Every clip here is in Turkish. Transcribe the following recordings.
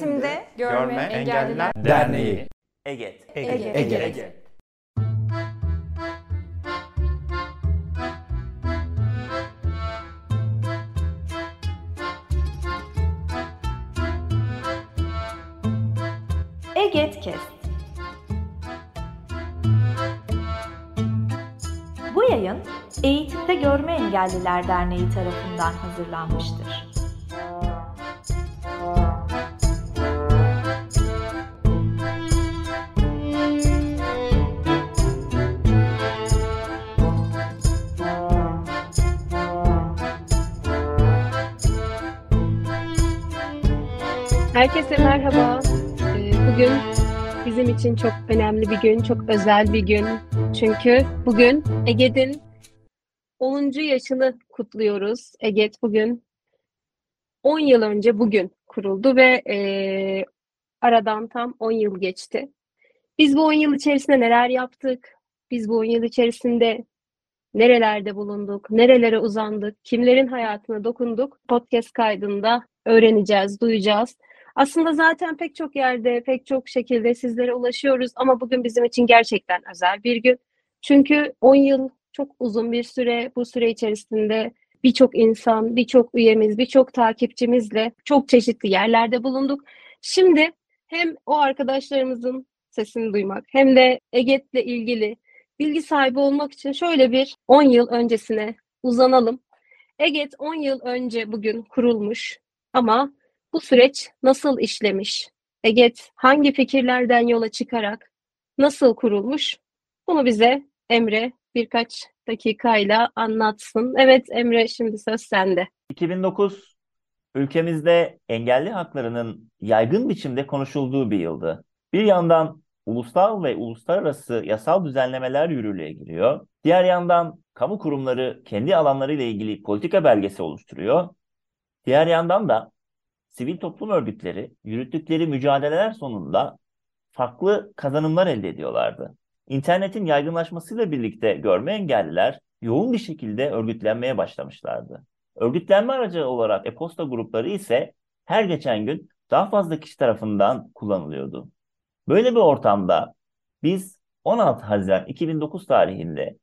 Eğitimde Görme Engelliler Derneği. EGET. Ege. Ege. Egetkest. Bu yayın Eğitimde Görme Engelliler Derneği tarafından hazırlanmıştır. Herkese merhaba. Ee, Bugün bizim için çok önemli bir gün, çok özel bir gün. Çünkü bugün EGED'in 10. yaşını kutluyoruz. EGED bugün 10 yıl önce bugün kuruldu ve e, aradan tam 10 yıl geçti. Biz bu 10 yıl içerisinde neler yaptık? Biz bu 10 yıl içerisinde nerelerde bulunduk? Nerelere uzandık? Kimlerin hayatına dokunduk? Podcast kaydında öğreneceğiz, duyacağız. Aslında zaten pek çok yerde, pek çok şekilde sizlere ulaşıyoruz ama bugün bizim için gerçekten özel bir gün. Çünkü 10 yıl çok uzun bir süre. Bu süre içerisinde birçok insan, birçok üyemiz, birçok takipçimizle çok çeşitli yerlerde bulunduk. Şimdi hem o arkadaşlarımızın sesini duymak hem de EGET'le ilgili bilgi sahibi olmak için şöyle bir 10 yıl öncesine uzanalım. EGET 10 yıl önce bugün kurulmuş ama bu süreç nasıl işlemiş? EGET hangi fikirlerden yola çıkarak nasıl kurulmuş? Bunu bize Emre birkaç dakikayla anlatsın. Evet Emre şimdi söz sende. 2009 ülkemizde engelli haklarının yaygın biçimde konuşulduğu bir yıldı. Bir yandan ulusal ve uluslararası yasal düzenlemeler yürürlüğe giriyor. Diğer yandan kamu kurumları kendi alanlarıyla ilgili politika belgesi oluşturuyor. Diğer yandan da sivil toplum örgütleri yürüttükleri mücadeleler sonunda farklı kazanımlar elde ediyorlardı. İnternetin yaygınlaşmasıyla birlikte görme engelliler yoğun bir şekilde örgütlenmeye başlamışlardı. Örgütlenme aracı olarak e-posta grupları ise her geçen gün daha fazla kişi tarafından kullanılıyordu. Böyle bir ortamda biz 16 Haziran 2009 tarihinde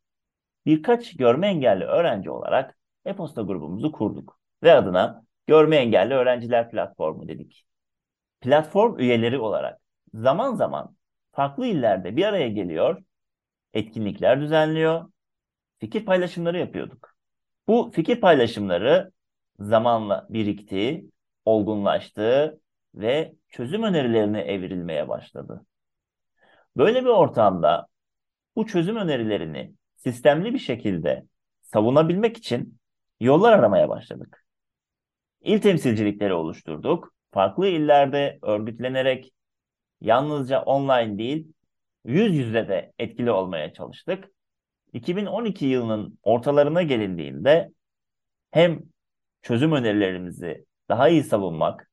birkaç görme engelli öğrenci olarak e-posta grubumuzu kurduk ve adına Görme Engelli Öğrenciler Platformu dedik. Platform üyeleri olarak zaman zaman farklı illerde bir araya geliyor, etkinlikler düzenliyor, fikir paylaşımları yapıyorduk. Bu fikir paylaşımları zamanla birikti, olgunlaştı ve çözüm önerilerine evrilmeye başladı. Böyle bir ortamda bu çözüm önerilerini sistemli bir şekilde savunabilmek için yollar aramaya başladık. İl temsilcilikleri oluşturduk. Farklı illerde örgütlenerek yalnızca online değil, yüz yüze de etkili olmaya çalıştık. 2012 yılının ortalarına gelindiğinde hem çözüm önerilerimizi daha iyi savunmak,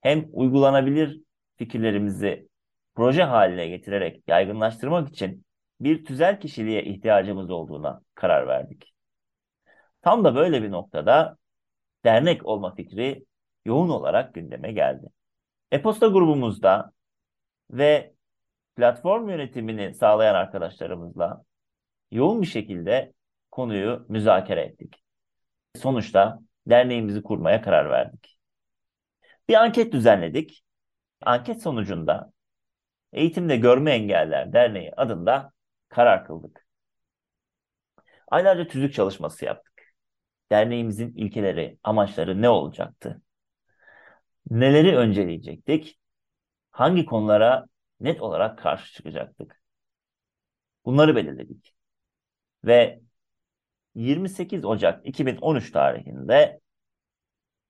hem uygulanabilir fikirlerimizi proje haline getirerek yaygınlaştırmak için bir tüzel kişiliğe ihtiyacımız olduğuna karar verdik. Tam da böyle bir noktada dernek olma fikri yoğun olarak gündeme geldi. E-posta grubumuzda ve platform yönetimini sağlayan arkadaşlarımızla yoğun bir şekilde konuyu müzakere ettik. Sonuçta derneğimizi kurmaya karar verdik. Bir anket düzenledik. Anket sonucunda Eğitimde Görme Engeller Derneği adında karar kıldık. Aylarca tüzük çalışması yaptık. Derneğimizin ilkeleri, amaçları ne olacaktı? Neleri önceleyecektik? Hangi konulara net olarak karşı çıkacaktık? Bunları belirledik. Ve 28 Ocak 2013 tarihinde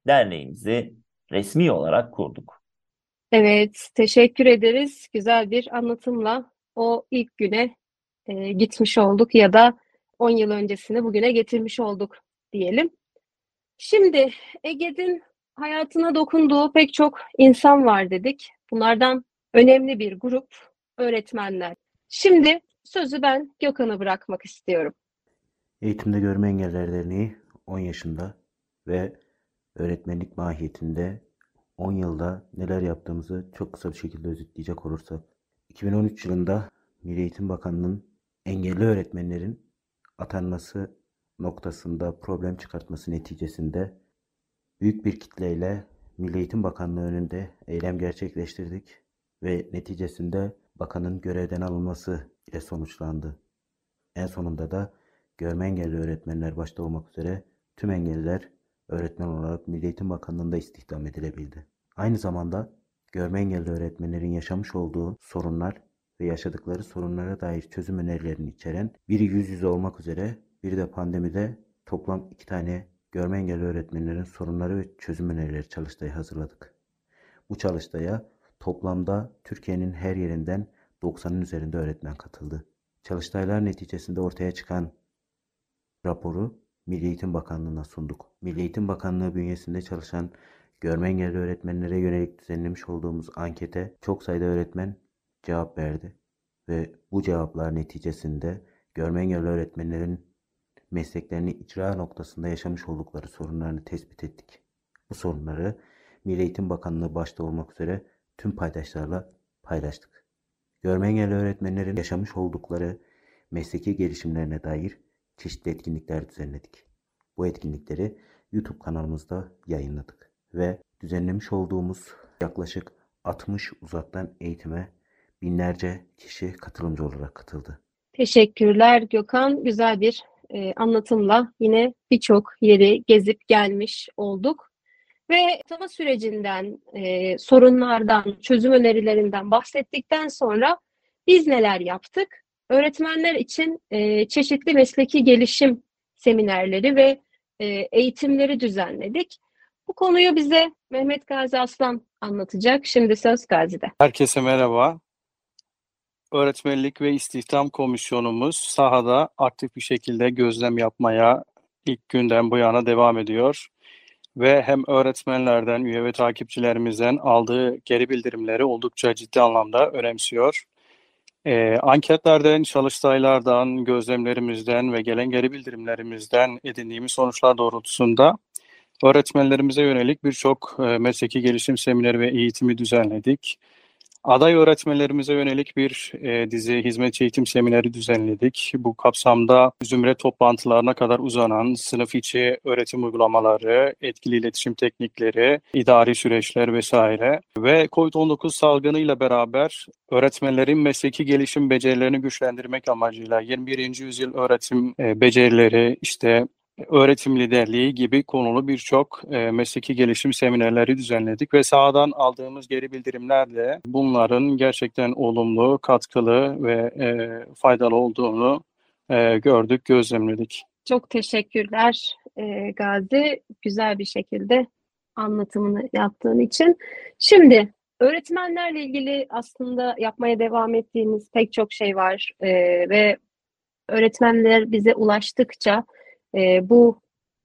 derneğimizi resmi olarak kurduk. Evet, teşekkür ederiz. Güzel bir anlatımla o ilk güne e, gitmiş olduk ya da 10 yıl öncesini bugüne getirmiş olduk diyelim. Şimdi Ege'nin hayatına dokunduğu pek çok insan var dedik. Bunlardan önemli bir grup öğretmenler. Şimdi sözü ben Gökhan'a bırakmak istiyorum. Eğitimde Görme Engeller Derneği 10 yaşında ve öğretmenlik mahiyetinde 10 yılda neler yaptığımızı çok kısa bir şekilde özetleyecek olursak. 2013 yılında Milli Eğitim Bakanlığı'nın engelli öğretmenlerin atanması noktasında problem çıkartması neticesinde büyük bir kitleyle Milli Eğitim Bakanlığı önünde eylem gerçekleştirdik ve neticesinde bakanın görevden alınması ile sonuçlandı. En sonunda da görme engelli öğretmenler başta olmak üzere tüm engelliler öğretmen olarak Milli Eğitim Bakanlığı'nda istihdam edilebildi. Aynı zamanda görme engelli öğretmenlerin yaşamış olduğu sorunlar ve yaşadıkları sorunlara dair çözüm önerilerini içeren biri yüz yüze olmak üzere bir de pandemide toplam iki tane görme engelli öğretmenlerin sorunları ve çözüm önerileri çalıştayı hazırladık. Bu çalıştaya toplamda Türkiye'nin her yerinden 90'ın üzerinde öğretmen katıldı. Çalıştaylar neticesinde ortaya çıkan raporu Milli Eğitim Bakanlığı'na sunduk. Milli Eğitim Bakanlığı bünyesinde çalışan görme engelli öğretmenlere yönelik düzenlemiş olduğumuz ankete çok sayıda öğretmen cevap verdi ve bu cevaplar neticesinde görme engelli öğretmenlerin mesleklerini icra noktasında yaşamış oldukları sorunlarını tespit ettik. Bu sorunları Milli Eğitim Bakanlığı başta olmak üzere tüm paydaşlarla paylaştık. Görme engelli öğretmenlerin yaşamış oldukları mesleki gelişimlerine dair çeşitli etkinlikler düzenledik. Bu etkinlikleri YouTube kanalımızda yayınladık ve düzenlemiş olduğumuz yaklaşık 60 uzaktan eğitime binlerce kişi katılımcı olarak katıldı. Teşekkürler Gökhan. Güzel bir e, anlatımla yine birçok yeri gezip gelmiş olduk. Ve atama sürecinden, e, sorunlardan, çözüm önerilerinden bahsettikten sonra biz neler yaptık? Öğretmenler için e, çeşitli mesleki gelişim seminerleri ve e, eğitimleri düzenledik. Bu konuyu bize Mehmet Gazi Aslan anlatacak. Şimdi söz Gazi'de. Herkese merhaba. Öğretmenlik ve İstihdam Komisyonumuz sahada aktif bir şekilde gözlem yapmaya ilk günden bu yana devam ediyor. Ve hem öğretmenlerden, üye ve takipçilerimizden aldığı geri bildirimleri oldukça ciddi anlamda önemsiyor. Ee, anketlerden, çalıştaylardan, gözlemlerimizden ve gelen geri bildirimlerimizden edindiğimiz sonuçlar doğrultusunda öğretmenlerimize yönelik birçok e, mesleki gelişim semineri ve eğitimi düzenledik. Aday öğretmenlerimize yönelik bir e, dizi hizmet eğitim semineri düzenledik. Bu kapsamda zümre toplantılarına kadar uzanan sınıf içi öğretim uygulamaları, etkili iletişim teknikleri, idari süreçler vesaire ve COVID-19 salgınıyla beraber öğretmenlerin mesleki gelişim becerilerini güçlendirmek amacıyla 21. yüzyıl öğretim e, becerileri, işte öğretim liderliği gibi konulu birçok e, mesleki gelişim seminerleri düzenledik ve sahadan aldığımız geri bildirimlerle bunların gerçekten olumlu, katkılı ve e, faydalı olduğunu e, gördük, gözlemledik. Çok teşekkürler e, Gazi. Güzel bir şekilde anlatımını yaptığın için. Şimdi öğretmenlerle ilgili aslında yapmaya devam ettiğimiz pek çok şey var e, ve öğretmenler bize ulaştıkça e, bu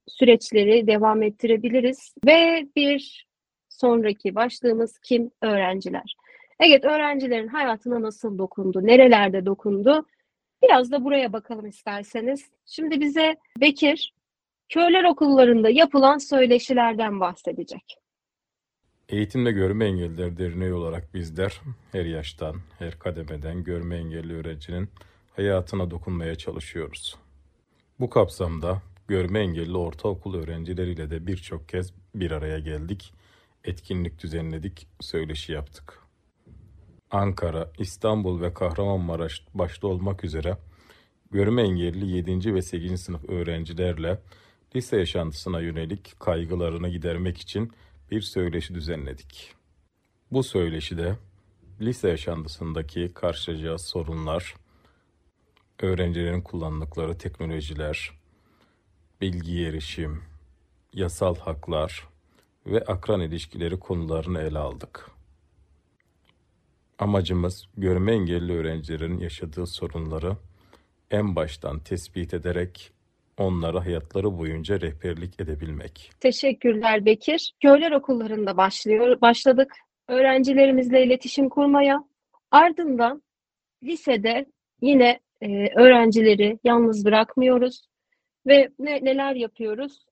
süreçleri devam ettirebiliriz. Ve bir sonraki başlığımız kim? Öğrenciler. Evet, öğrencilerin hayatına nasıl dokundu, nerelerde dokundu? Biraz da buraya bakalım isterseniz. Şimdi bize Bekir, köyler okullarında yapılan söyleşilerden bahsedecek. Eğitimde Görme Engelliler Derneği olarak bizler her yaştan, her kademeden görme engelli öğrencinin hayatına dokunmaya çalışıyoruz. Bu kapsamda görme engelli ortaokul öğrencileriyle de birçok kez bir araya geldik, etkinlik düzenledik, söyleşi yaptık. Ankara, İstanbul ve Kahramanmaraş başta olmak üzere görme engelli 7. ve 8. sınıf öğrencilerle lise yaşantısına yönelik kaygılarını gidermek için bir söyleşi düzenledik. Bu söyleşide lise yaşantısındaki karşılayacağı sorunlar, öğrencilerin kullandıkları teknolojiler, bilgi erişim, yasal haklar ve akran ilişkileri konularını ele aldık. Amacımız görme engelli öğrencilerin yaşadığı sorunları en baştan tespit ederek onlara hayatları boyunca rehberlik edebilmek. Teşekkürler Bekir. Köyler okullarında başlıyor, başladık. Öğrencilerimizle iletişim kurmaya. Ardından lisede yine e, öğrencileri yalnız bırakmıyoruz ve ne, neler yapıyoruz?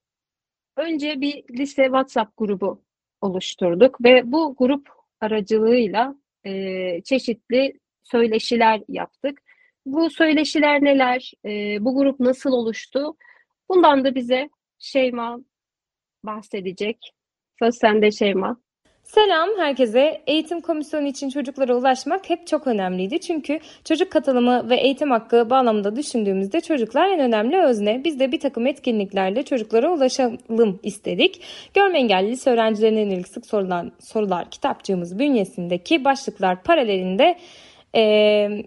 Önce bir lise WhatsApp grubu oluşturduk ve bu grup aracılığıyla e, çeşitli söyleşiler yaptık. Bu söyleşiler neler? E, bu grup nasıl oluştu? Bundan da bize Şeyma bahsedecek. Söz sende Şeyma. Selam herkese. Eğitim komisyonu için çocuklara ulaşmak hep çok önemliydi. Çünkü çocuk katılımı ve eğitim hakkı bağlamında düşündüğümüzde çocuklar en önemli özne. Biz de bir takım etkinliklerle çocuklara ulaşalım istedik. Görme engelli lise öğrencilerine yönelik sık sorulan sorular kitapçığımız bünyesindeki başlıklar paralelinde eee,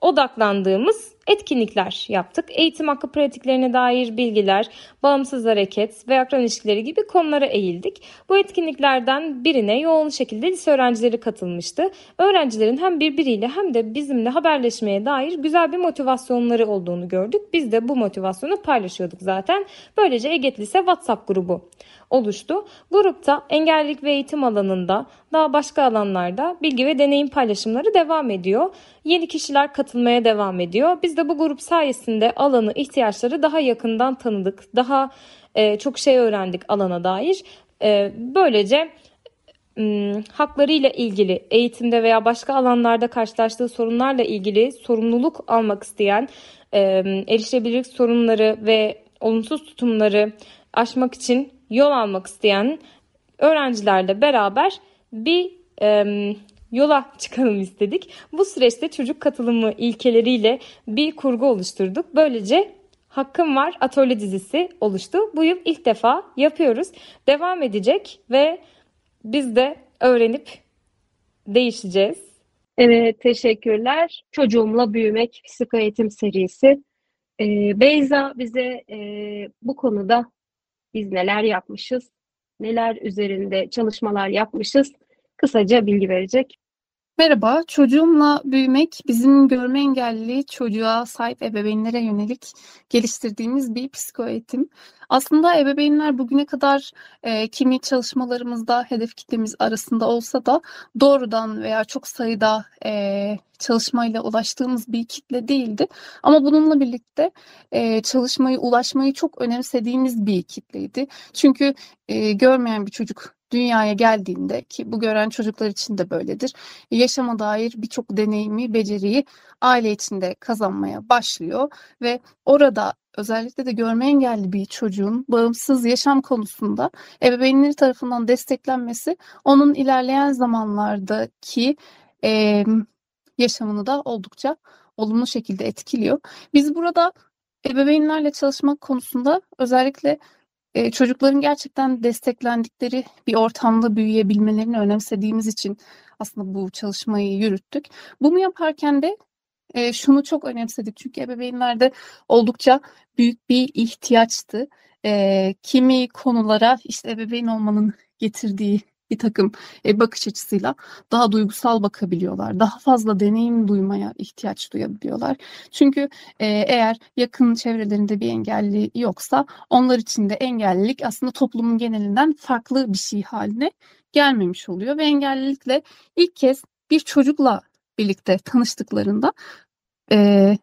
odaklandığımız etkinlikler yaptık. Eğitim hakkı pratiklerine dair bilgiler, bağımsız hareket ve akran ilişkileri gibi konulara eğildik. Bu etkinliklerden birine yoğun şekilde lise öğrencileri katılmıştı. Öğrencilerin hem birbiriyle hem de bizimle haberleşmeye dair güzel bir motivasyonları olduğunu gördük. Biz de bu motivasyonu paylaşıyorduk zaten. Böylece Eget Lise WhatsApp grubu oluştu. Grupta engellilik ve eğitim alanında daha başka alanlarda bilgi ve deneyim paylaşımları devam ediyor. Yeni kişiler katılmaya devam ediyor. Biz de bu grup sayesinde alanı, ihtiyaçları daha yakından tanıdık. Daha e, çok şey öğrendik alana dair. E, böylece haklarıyla ilgili eğitimde veya başka alanlarda karşılaştığı sorunlarla ilgili sorumluluk almak isteyen, e, erişebilirlik sorunları ve olumsuz tutumları aşmak için yol almak isteyen öğrencilerle beraber bir e, yola çıkalım istedik. Bu süreçte çocuk katılımı ilkeleriyle bir kurgu oluşturduk. Böylece Hakkım Var Atölye dizisi oluştu. Bu yıl ilk defa yapıyoruz. Devam edecek ve biz de öğrenip değişeceğiz. Evet, teşekkürler. Çocuğumla Büyümek Psikoeğitim serisi. Ee, Beyza bize e, bu konuda biz neler yapmışız, neler üzerinde çalışmalar yapmışız kısaca bilgi verecek. Merhaba, çocuğumla büyümek bizim görme engelli çocuğa sahip ebeveynlere yönelik geliştirdiğimiz bir psikoeğitim. Aslında ebeveynler bugüne kadar e, kimi çalışmalarımızda hedef kitlemiz arasında olsa da doğrudan veya çok sayıda e, çalışmayla ulaştığımız bir kitle değildi. Ama bununla birlikte e, çalışmayı, ulaşmayı çok önemsediğimiz bir kitleydi. Çünkü e, görmeyen bir çocuk dünyaya geldiğinde ki bu gören çocuklar için de böyledir. Yaşama dair birçok deneyimi, beceriyi aile içinde kazanmaya başlıyor ve orada özellikle de görme engelli bir çocuğun bağımsız yaşam konusunda ebeveynleri tarafından desteklenmesi onun ilerleyen zamanlardaki e, yaşamını da oldukça olumlu şekilde etkiliyor. Biz burada ebeveynlerle çalışmak konusunda özellikle e, çocukların gerçekten desteklendikleri bir ortamda büyüyebilmelerini önemsediğimiz için aslında bu çalışmayı yürüttük. Bunu yaparken de e, şunu çok önemsedik çünkü ebeveynlerde oldukça büyük bir ihtiyaçtı. E, kimi konulara işte ebeveyn olmanın getirdiği bir takım e, bakış açısıyla daha duygusal bakabiliyorlar. Daha fazla deneyim duymaya ihtiyaç duyabiliyorlar. Çünkü e, eğer yakın çevrelerinde bir engelli yoksa onlar için de engellilik aslında toplumun genelinden farklı bir şey haline gelmemiş oluyor ve engellilikle ilk kez bir çocukla birlikte tanıştıklarında e,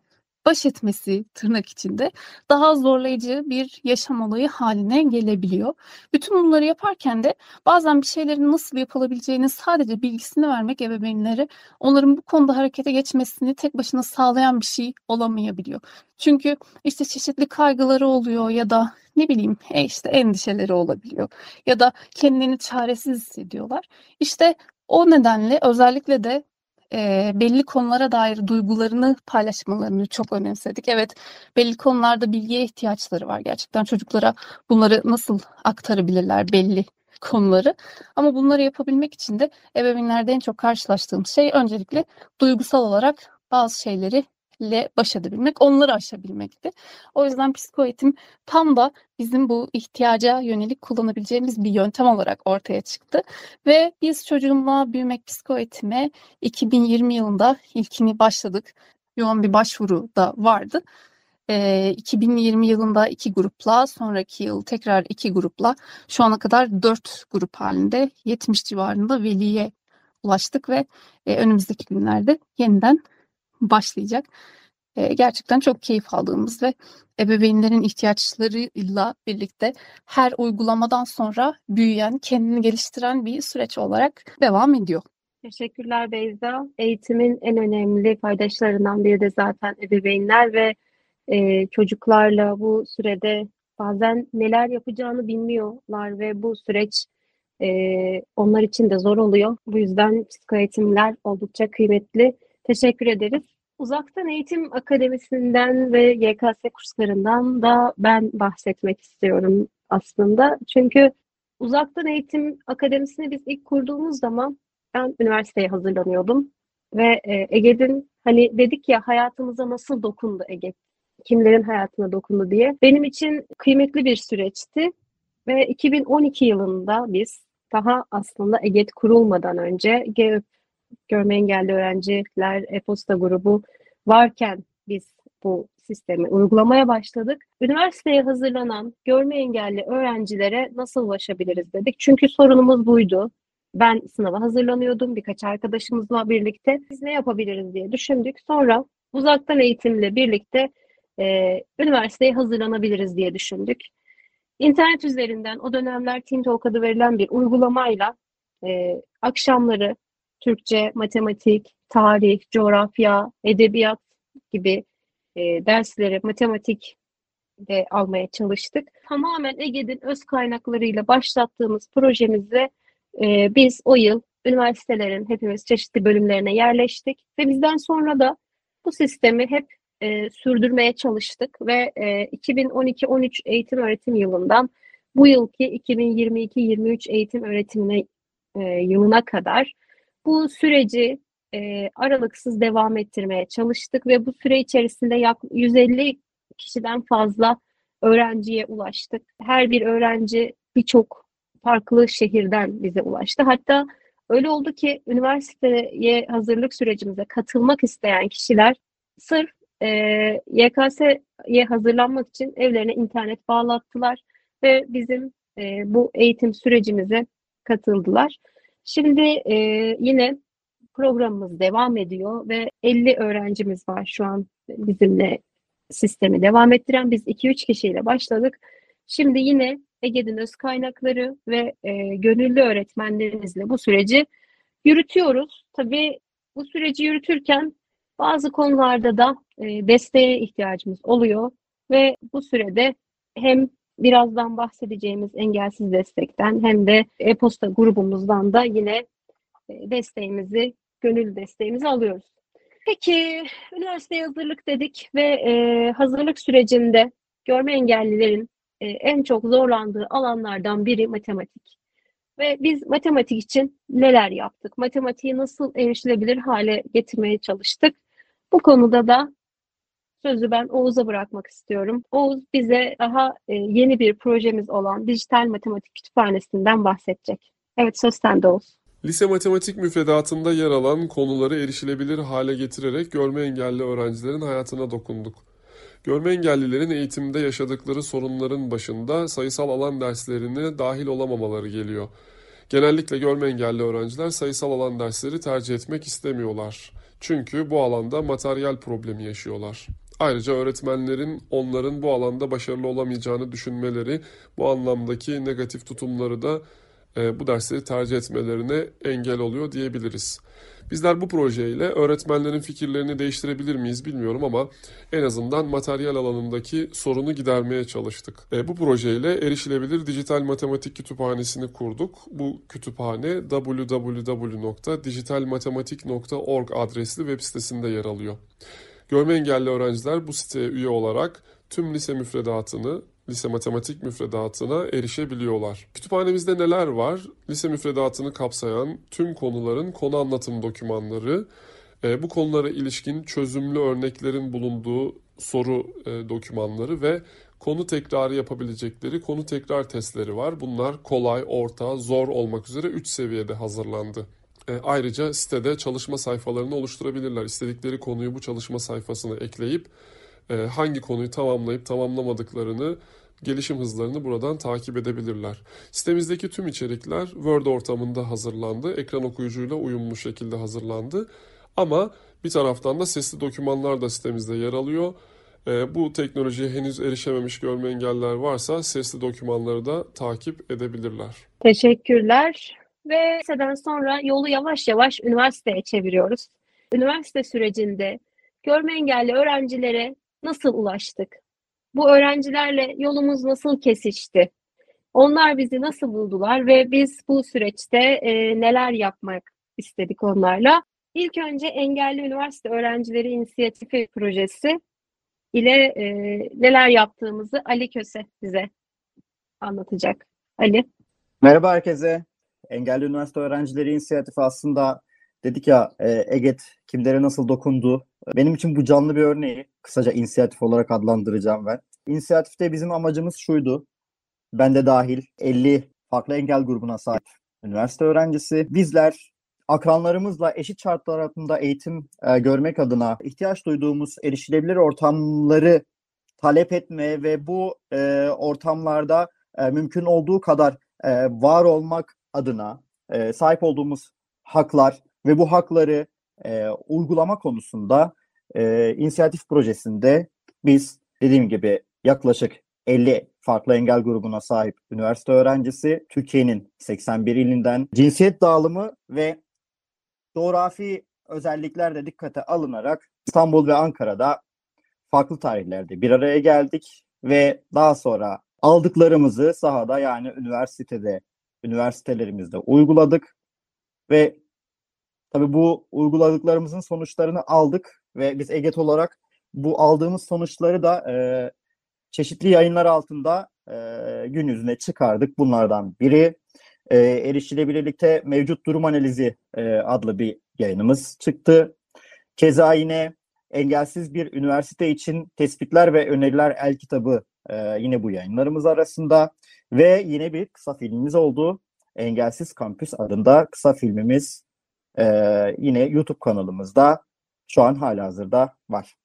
baş etmesi tırnak içinde daha zorlayıcı bir yaşam olayı haline gelebiliyor. Bütün bunları yaparken de bazen bir şeylerin nasıl yapılabileceğini sadece bilgisini vermek ebeveynlere onların bu konuda harekete geçmesini tek başına sağlayan bir şey olamayabiliyor. Çünkü işte çeşitli kaygıları oluyor ya da ne bileyim e işte endişeleri olabiliyor ya da kendilerini çaresiz hissediyorlar. İşte o nedenle özellikle de e, belli konulara dair duygularını paylaşmalarını çok önemsedik. Evet, belli konularda bilgiye ihtiyaçları var. Gerçekten çocuklara bunları nasıl aktarabilirler belli konuları. Ama bunları yapabilmek için de ebeveynlerde en çok karşılaştığımız şey öncelikle duygusal olarak bazı şeyleri ile baş edebilmek, onları aşabilmekti. O yüzden psikoeğitim tam da bizim bu ihtiyaca yönelik kullanabileceğimiz bir yöntem olarak ortaya çıktı. Ve biz çocuğumla büyümek psikoeğitime 2020 yılında ilkini başladık. Yoğun bir başvuru da vardı. E, 2020 yılında iki grupla, sonraki yıl tekrar iki grupla, şu ana kadar dört grup halinde 70 civarında veliye ulaştık ve e, önümüzdeki günlerde yeniden başlayacak. e, gerçekten çok keyif aldığımız ve ebeveynlerin ihtiyaçlarıyla birlikte her uygulamadan sonra büyüyen, kendini geliştiren bir süreç olarak devam ediyor. Teşekkürler Beyza. Eğitimin en önemli paydaşlarından biri de zaten ebeveynler ve e, çocuklarla bu sürede bazen neler yapacağını bilmiyorlar ve bu süreç e, onlar için de zor oluyor. Bu yüzden psikoeğitimler oldukça kıymetli. Teşekkür ederiz. Uzaktan Eğitim Akademisi'nden ve YKS kurslarından da ben bahsetmek istiyorum aslında. Çünkü Uzaktan Eğitim Akademisi'ni biz ilk kurduğumuz zaman ben üniversiteye hazırlanıyordum ve e, Ege'nin hani dedik ya hayatımıza nasıl dokundu Ege, kimlerin hayatına dokundu diye. Benim için kıymetli bir süreçti ve 2012 yılında biz daha aslında EGET kurulmadan önce GÖP, Görme Engelli Öğrenciler E-Posta grubu varken biz bu sistemi uygulamaya başladık. Üniversiteye hazırlanan görme engelli öğrencilere nasıl ulaşabiliriz dedik. Çünkü sorunumuz buydu. Ben sınava hazırlanıyordum birkaç arkadaşımızla birlikte. Biz ne yapabiliriz diye düşündük. Sonra uzaktan eğitimle birlikte e, üniversiteye hazırlanabiliriz diye düşündük. İnternet üzerinden o dönemler Teen Talk adı verilen bir uygulamayla e, akşamları Türkçe, matematik, tarih, coğrafya, edebiyat gibi e, dersleri matematik de almaya çalıştık. Tamamen Ege'nin öz kaynaklarıyla başlattığımız projemizde e, biz o yıl üniversitelerin hepimiz çeşitli bölümlerine yerleştik ve bizden sonra da bu sistemi hep e, sürdürmeye çalıştık ve e, 2012-13 eğitim öğretim yılından bu yılki 2022-23 eğitim öğretimine e, yılına kadar bu süreci e, aralıksız devam ettirmeye çalıştık ve bu süre içerisinde yak 150 kişiden fazla öğrenciye ulaştık. Her bir öğrenci birçok farklı şehirden bize ulaştı. Hatta öyle oldu ki üniversiteye hazırlık sürecimize katılmak isteyen kişiler sırf e, YKS'ye hazırlanmak için evlerine internet bağlattılar ve bizim e, bu eğitim sürecimize katıldılar. Şimdi e, yine programımız devam ediyor ve 50 öğrencimiz var şu an bizimle sistemi devam ettiren. Biz 2-3 kişiyle başladık. Şimdi yine Ege'nin öz kaynakları ve e, gönüllü öğretmenlerimizle bu süreci yürütüyoruz. Tabii bu süreci yürütürken bazı konularda da e, desteğe ihtiyacımız oluyor ve bu sürede hem birazdan bahsedeceğimiz engelsiz destekten hem de e-posta grubumuzdan da yine e, desteğimizi, gönüllü desteğimizi alıyoruz. Peki, üniversiteye hazırlık dedik ve e, hazırlık sürecinde görme engellilerin e, en çok zorlandığı alanlardan biri matematik. Ve biz matematik için neler yaptık? Matematiği nasıl erişilebilir hale getirmeye çalıştık? Bu konuda da sözü ben Oğuz'a bırakmak istiyorum. Oğuz bize daha e, yeni bir projemiz olan Dijital Matematik Kütüphanesi'nden bahsedecek. Evet söz sende Oğuz. Lise matematik müfredatında yer alan konuları erişilebilir hale getirerek görme engelli öğrencilerin hayatına dokunduk. Görme engellilerin eğitimde yaşadıkları sorunların başında sayısal alan derslerine dahil olamamaları geliyor. Genellikle görme engelli öğrenciler sayısal alan dersleri tercih etmek istemiyorlar. Çünkü bu alanda materyal problemi yaşıyorlar. Ayrıca öğretmenlerin onların bu alanda başarılı olamayacağını düşünmeleri, bu anlamdaki negatif tutumları da e, bu dersleri tercih etmelerine engel oluyor diyebiliriz. Bizler bu projeyle öğretmenlerin fikirlerini değiştirebilir miyiz bilmiyorum ama en azından materyal alanındaki sorunu gidermeye çalıştık. E, bu projeyle erişilebilir dijital matematik kütüphanesini kurduk. Bu kütüphane www.dijitalmatematik.org adresli web sitesinde yer alıyor. Görme engelli öğrenciler bu siteye üye olarak tüm lise müfredatını, lise matematik müfredatına erişebiliyorlar. Kütüphanemizde neler var? Lise müfredatını kapsayan tüm konuların konu anlatım dokümanları, e, bu konulara ilişkin çözümlü örneklerin bulunduğu soru e, dokümanları ve konu tekrarı yapabilecekleri konu tekrar testleri var. Bunlar kolay, orta, zor olmak üzere 3 seviyede hazırlandı. E, ayrıca sitede çalışma sayfalarını oluşturabilirler. İstedikleri konuyu bu çalışma sayfasına ekleyip e, hangi konuyu tamamlayıp tamamlamadıklarını, gelişim hızlarını buradan takip edebilirler. Sitemizdeki tüm içerikler Word ortamında hazırlandı. Ekran okuyucuyla uyumlu şekilde hazırlandı. Ama Bir taraftan da sesli dokümanlar da sitemizde yer alıyor. E, bu teknolojiye henüz erişememiş görme engelliler varsa sesli dokümanları da takip edebilirler. Teşekkürler. Ve liseden sonra yolu yavaş yavaş üniversiteye çeviriyoruz. Üniversite sürecinde görme engelli öğrencilere nasıl ulaştık? Bu öğrencilerle yolumuz nasıl kesişti? Onlar bizi nasıl buldular ve biz bu süreçte e, neler yapmak istedik onlarla? İlk önce Engelli Üniversite Öğrencileri İnisiyatifi Projesi ile e, neler yaptığımızı Ali Köse bize anlatacak. Ali. Merhaba herkese. Engelli Üniversite Öğrencileri İnisiyatifi aslında dedik ya e, EGET kimlere nasıl dokundu. Benim için bu canlı bir örneği. Kısaca inisiyatif olarak adlandıracağım ben. İnisiyatifte bizim amacımız şuydu. Ben de dahil 50 farklı engel grubuna sahip üniversite öğrencisi. Bizler akranlarımızla eşit şartlar altında eğitim e, görmek adına ihtiyaç duyduğumuz erişilebilir ortamları talep etmeye ve bu e, ortamlarda e, mümkün olduğu kadar e, var olmak adına e, sahip olduğumuz haklar ve bu hakları e, uygulama konusunda e, inisiyatif projesinde biz dediğim gibi yaklaşık 50 farklı engel grubuna sahip üniversite öğrencisi Türkiye'nin 81 ilinden cinsiyet dağılımı ve coğrafi özellikler de dikkate alınarak İstanbul ve Ankara'da farklı tarihlerde bir araya geldik ve daha sonra aldıklarımızı sahada yani üniversitede üniversitelerimizde uyguladık ve tabii bu uyguladıklarımızın sonuçlarını aldık ve biz EGET olarak bu aldığımız sonuçları da e, çeşitli yayınlar altında e, gün yüzüne çıkardık. Bunlardan biri e, erişilebilirlikte mevcut durum analizi e, adlı bir yayınımız çıktı. Keza yine engelsiz bir üniversite için tespitler ve öneriler el kitabı e, yine bu yayınlarımız arasında ve yine bir kısa filmimiz oldu. Engelsiz Kampüs adında kısa filmimiz e, yine YouTube kanalımızda şu an halihazırda var.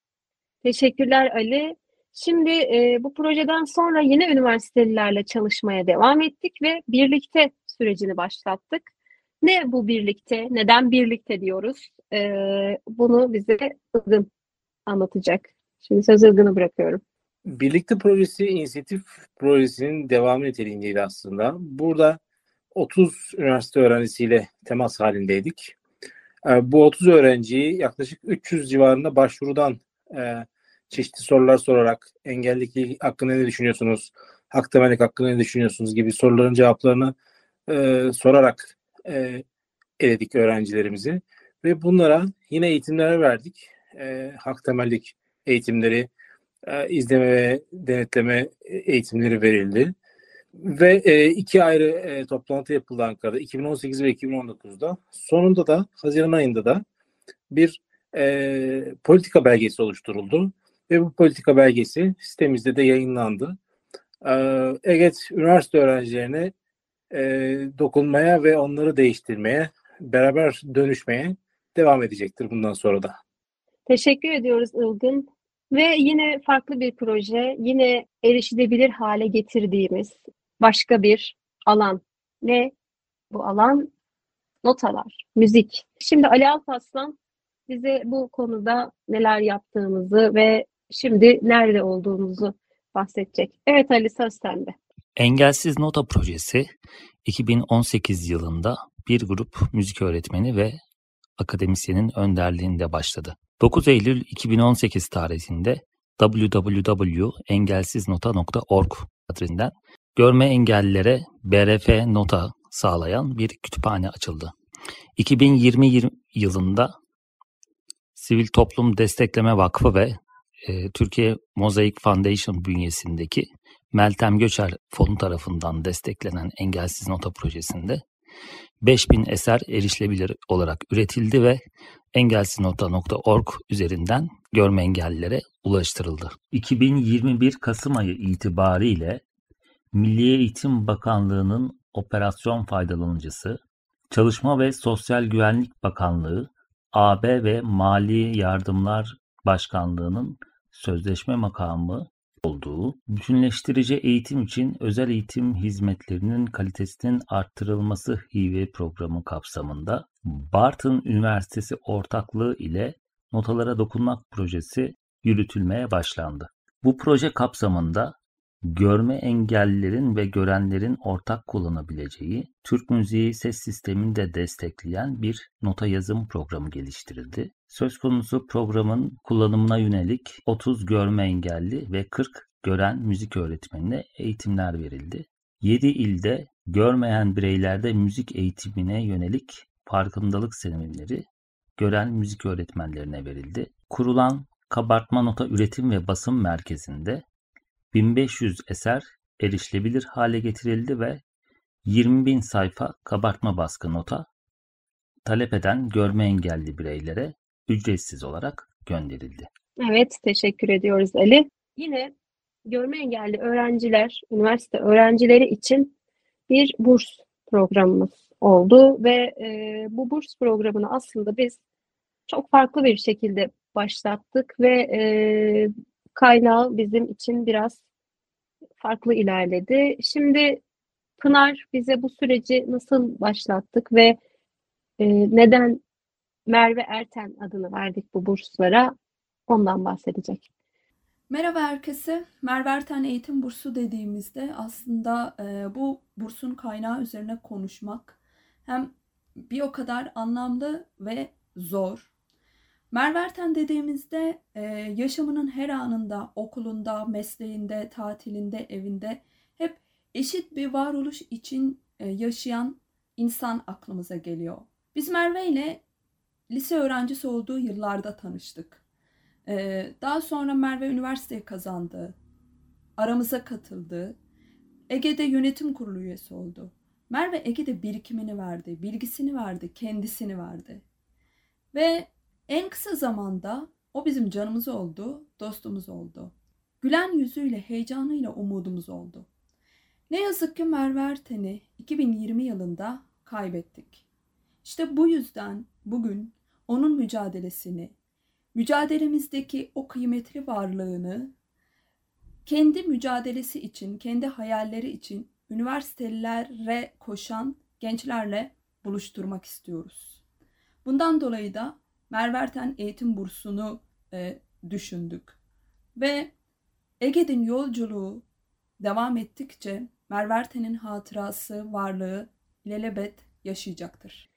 Teşekkürler Ali. Şimdi e, bu projeden sonra yine üniversitelilerle çalışmaya devam ettik ve birlikte sürecini başlattık. Ne bu birlikte? Neden birlikte diyoruz? E, bunu bize Ilgın anlatacak. Şimdi söz Ilgın'a bırakıyorum. Birlikte projesi inisiyatif projesinin devamı niteliğindeydi aslında. Burada 30 üniversite öğrencisiyle temas halindeydik. E, bu 30 öğrenciyi yaklaşık 300 civarında başvurudan e, çeşitli sorular sorarak engellilik hakkında ne düşünüyorsunuz, hak temellik hakkında ne düşünüyorsunuz gibi soruların cevaplarını e, sorarak e, eledik öğrencilerimizi ve bunlara yine eğitimler verdik. Hak temellik eğitimleri, e, izleme ve denetleme eğitimleri verildi. Ve e, iki ayrı e, toplantı yapıldı Ankara'da 2018 ve 2019'da. Sonunda da Haziran ayında da bir e, politika belgesi oluşturuldu. Ve bu politika belgesi sitemizde de yayınlandı. E, EGET üniversite öğrencilerine e, dokunmaya ve onları değiştirmeye, beraber dönüşmeye devam edecektir bundan sonra da. Teşekkür ediyoruz Ilgın. Ve yine farklı bir proje, yine erişilebilir hale getirdiğimiz başka bir alan. Ne bu alan? Notalar, müzik. Şimdi Ali Alparslan bize bu konuda neler yaptığımızı ve şimdi nerede olduğumuzu bahsedecek. Evet Ali söz sende. Engelsiz Nota Projesi 2018 yılında bir grup müzik öğretmeni ve akademisyenin önderliğinde başladı. 9 Eylül 2018 tarihinde www.engelsizNota.org adresinden görme engellilere BRF nota sağlayan bir kütüphane açıldı. 2020 yılında Sivil Toplum Destekleme Vakfı ve e, Türkiye Mosaic Foundation bünyesindeki Meltem Göçer Fonu tarafından desteklenen Engelsiz Nota projesinde 5000 eser erişilebilir olarak üretildi ve engelsizNota.org üzerinden görme engellilere ulaştırıldı. 2021 Kasım ayı itibariyle Milli Eğitim Bakanlığı'nın operasyon faydalanıcısı, Çalışma ve Sosyal Güvenlik Bakanlığı, AB ve Mali Yardımlar Başkanlığı'nın sözleşme makamı olduğu, bütünleştirici eğitim için özel eğitim hizmetlerinin kalitesinin arttırılması hibe programı kapsamında Bartın Üniversitesi ortaklığı ile Notalara Dokunmak projesi yürütülmeye başlandı. Bu proje kapsamında görme engellilerin ve görenlerin ortak kullanabileceği Türk müziği ses sistemini de destekleyen bir nota yazım programı geliştirildi. Söz konusu programın kullanımına yönelik 30 görme engelli ve 40 gören müzik öğretmenine eğitimler verildi. 7 ilde görmeyen bireylerde müzik eğitimine yönelik farkındalık seminerleri gören müzik öğretmenlerine verildi. Kurulan Kabartma Nota Üretim ve Basım Merkezi'nde 1500 eser erişilebilir hale getirildi ve 20.000 sayfa kabartma baskı nota talep eden görme engelli bireylere ücretsiz olarak gönderildi. Evet, teşekkür ediyoruz Ali. Yine görme engelli öğrenciler, üniversite öğrencileri için bir burs programımız oldu ve e, bu burs programını aslında biz çok farklı bir şekilde başlattık ve e, kaynağı bizim için biraz farklı ilerledi. Şimdi Pınar bize bu süreci nasıl başlattık ve e, neden Merve Erten adını verdik bu burslara ondan bahsedecek. Merhaba herkese. Merve Erten Eğitim Bursu dediğimizde aslında e, bu bursun kaynağı üzerine konuşmak hem bir o kadar anlamlı ve zor. Merve Erten dediğimizde e, yaşamının her anında, okulunda, mesleğinde, tatilinde, evinde hep eşit bir varoluş için e, yaşayan insan aklımıza geliyor. Biz Merve ile lise öğrencisi olduğu yıllarda tanıştık. Ee, daha sonra Merve üniversiteyi kazandı. Aramıza katıldı. Ege'de yönetim kurulu üyesi oldu. Merve Ege'de birikimini verdi, bilgisini verdi, kendisini verdi. Ve en kısa zamanda o bizim canımız oldu, dostumuz oldu. Gülen yüzüyle, heyecanıyla umudumuz oldu. Ne yazık ki Merve Erten'i 2020 yılında kaybettik. İşte bu yüzden bugün onun mücadelesini, mücadelemizdeki o kıymetli varlığını kendi mücadelesi için, kendi hayalleri için üniversitelere koşan gençlerle buluşturmak istiyoruz. Bundan dolayı da Merverten Eğitim Bursu'nu e, düşündük. Ve Ege'nin yolculuğu devam ettikçe Merverten'in hatırası, varlığı ilelebet yaşayacaktır.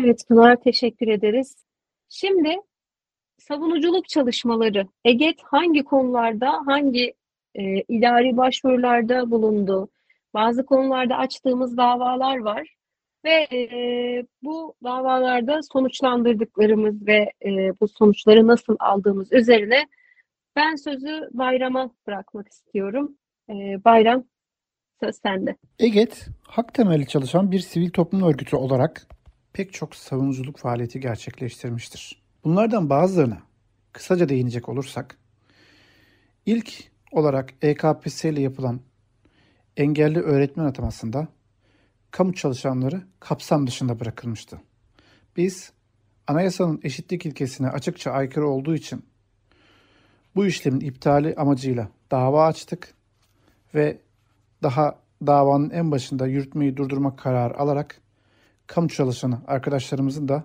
Evet Pınar teşekkür ederiz. Şimdi savunuculuk çalışmaları EGET hangi konularda hangi e, idari başvurularda bulundu? Bazı konularda açtığımız davalar var ve e, bu davalarda sonuçlandırdıklarımız ve e, bu sonuçları nasıl aldığımız üzerine ben sözü Bayram'a bırakmak istiyorum. E, Bayram söz sende. EGET, hak temelli çalışan bir sivil toplum örgütü olarak pek çok savunuculuk faaliyeti gerçekleştirmiştir. Bunlardan bazılarına kısaca değinecek olursak, ilk olarak EKPS ile yapılan engelli öğretmen atamasında kamu çalışanları kapsam dışında bırakılmıştı. Biz anayasanın eşitlik ilkesine açıkça aykırı olduğu için bu işlemin iptali amacıyla dava açtık ve daha davanın en başında yürütmeyi durdurmak kararı alarak kamu çalışanı arkadaşlarımızın da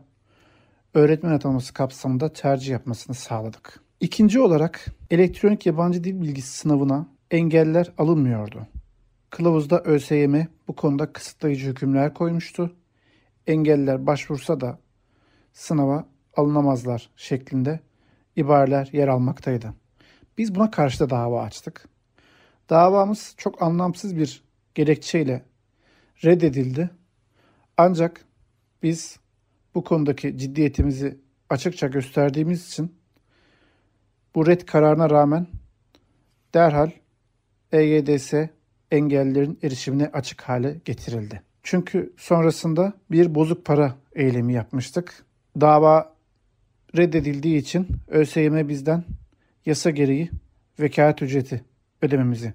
öğretmen ataması kapsamında tercih yapmasını sağladık. İkinci olarak elektronik yabancı dil bilgisi sınavına engeller alınmıyordu. Kılavuzda ÖSYM bu konuda kısıtlayıcı hükümler koymuştu. Engelliler başvursa da sınava alınamazlar şeklinde ibareler yer almaktaydı. Biz buna karşı da dava açtık. Davamız çok anlamsız bir gerekçeyle reddedildi. Ancak biz bu konudaki ciddiyetimizi açıkça gösterdiğimiz için bu red kararına rağmen derhal EYDS engellilerin erişimine açık hale getirildi. Çünkü sonrasında bir bozuk para eylemi yapmıştık. Dava reddedildiği için ÖSYM bizden yasa gereği vekalet ücreti ödememizi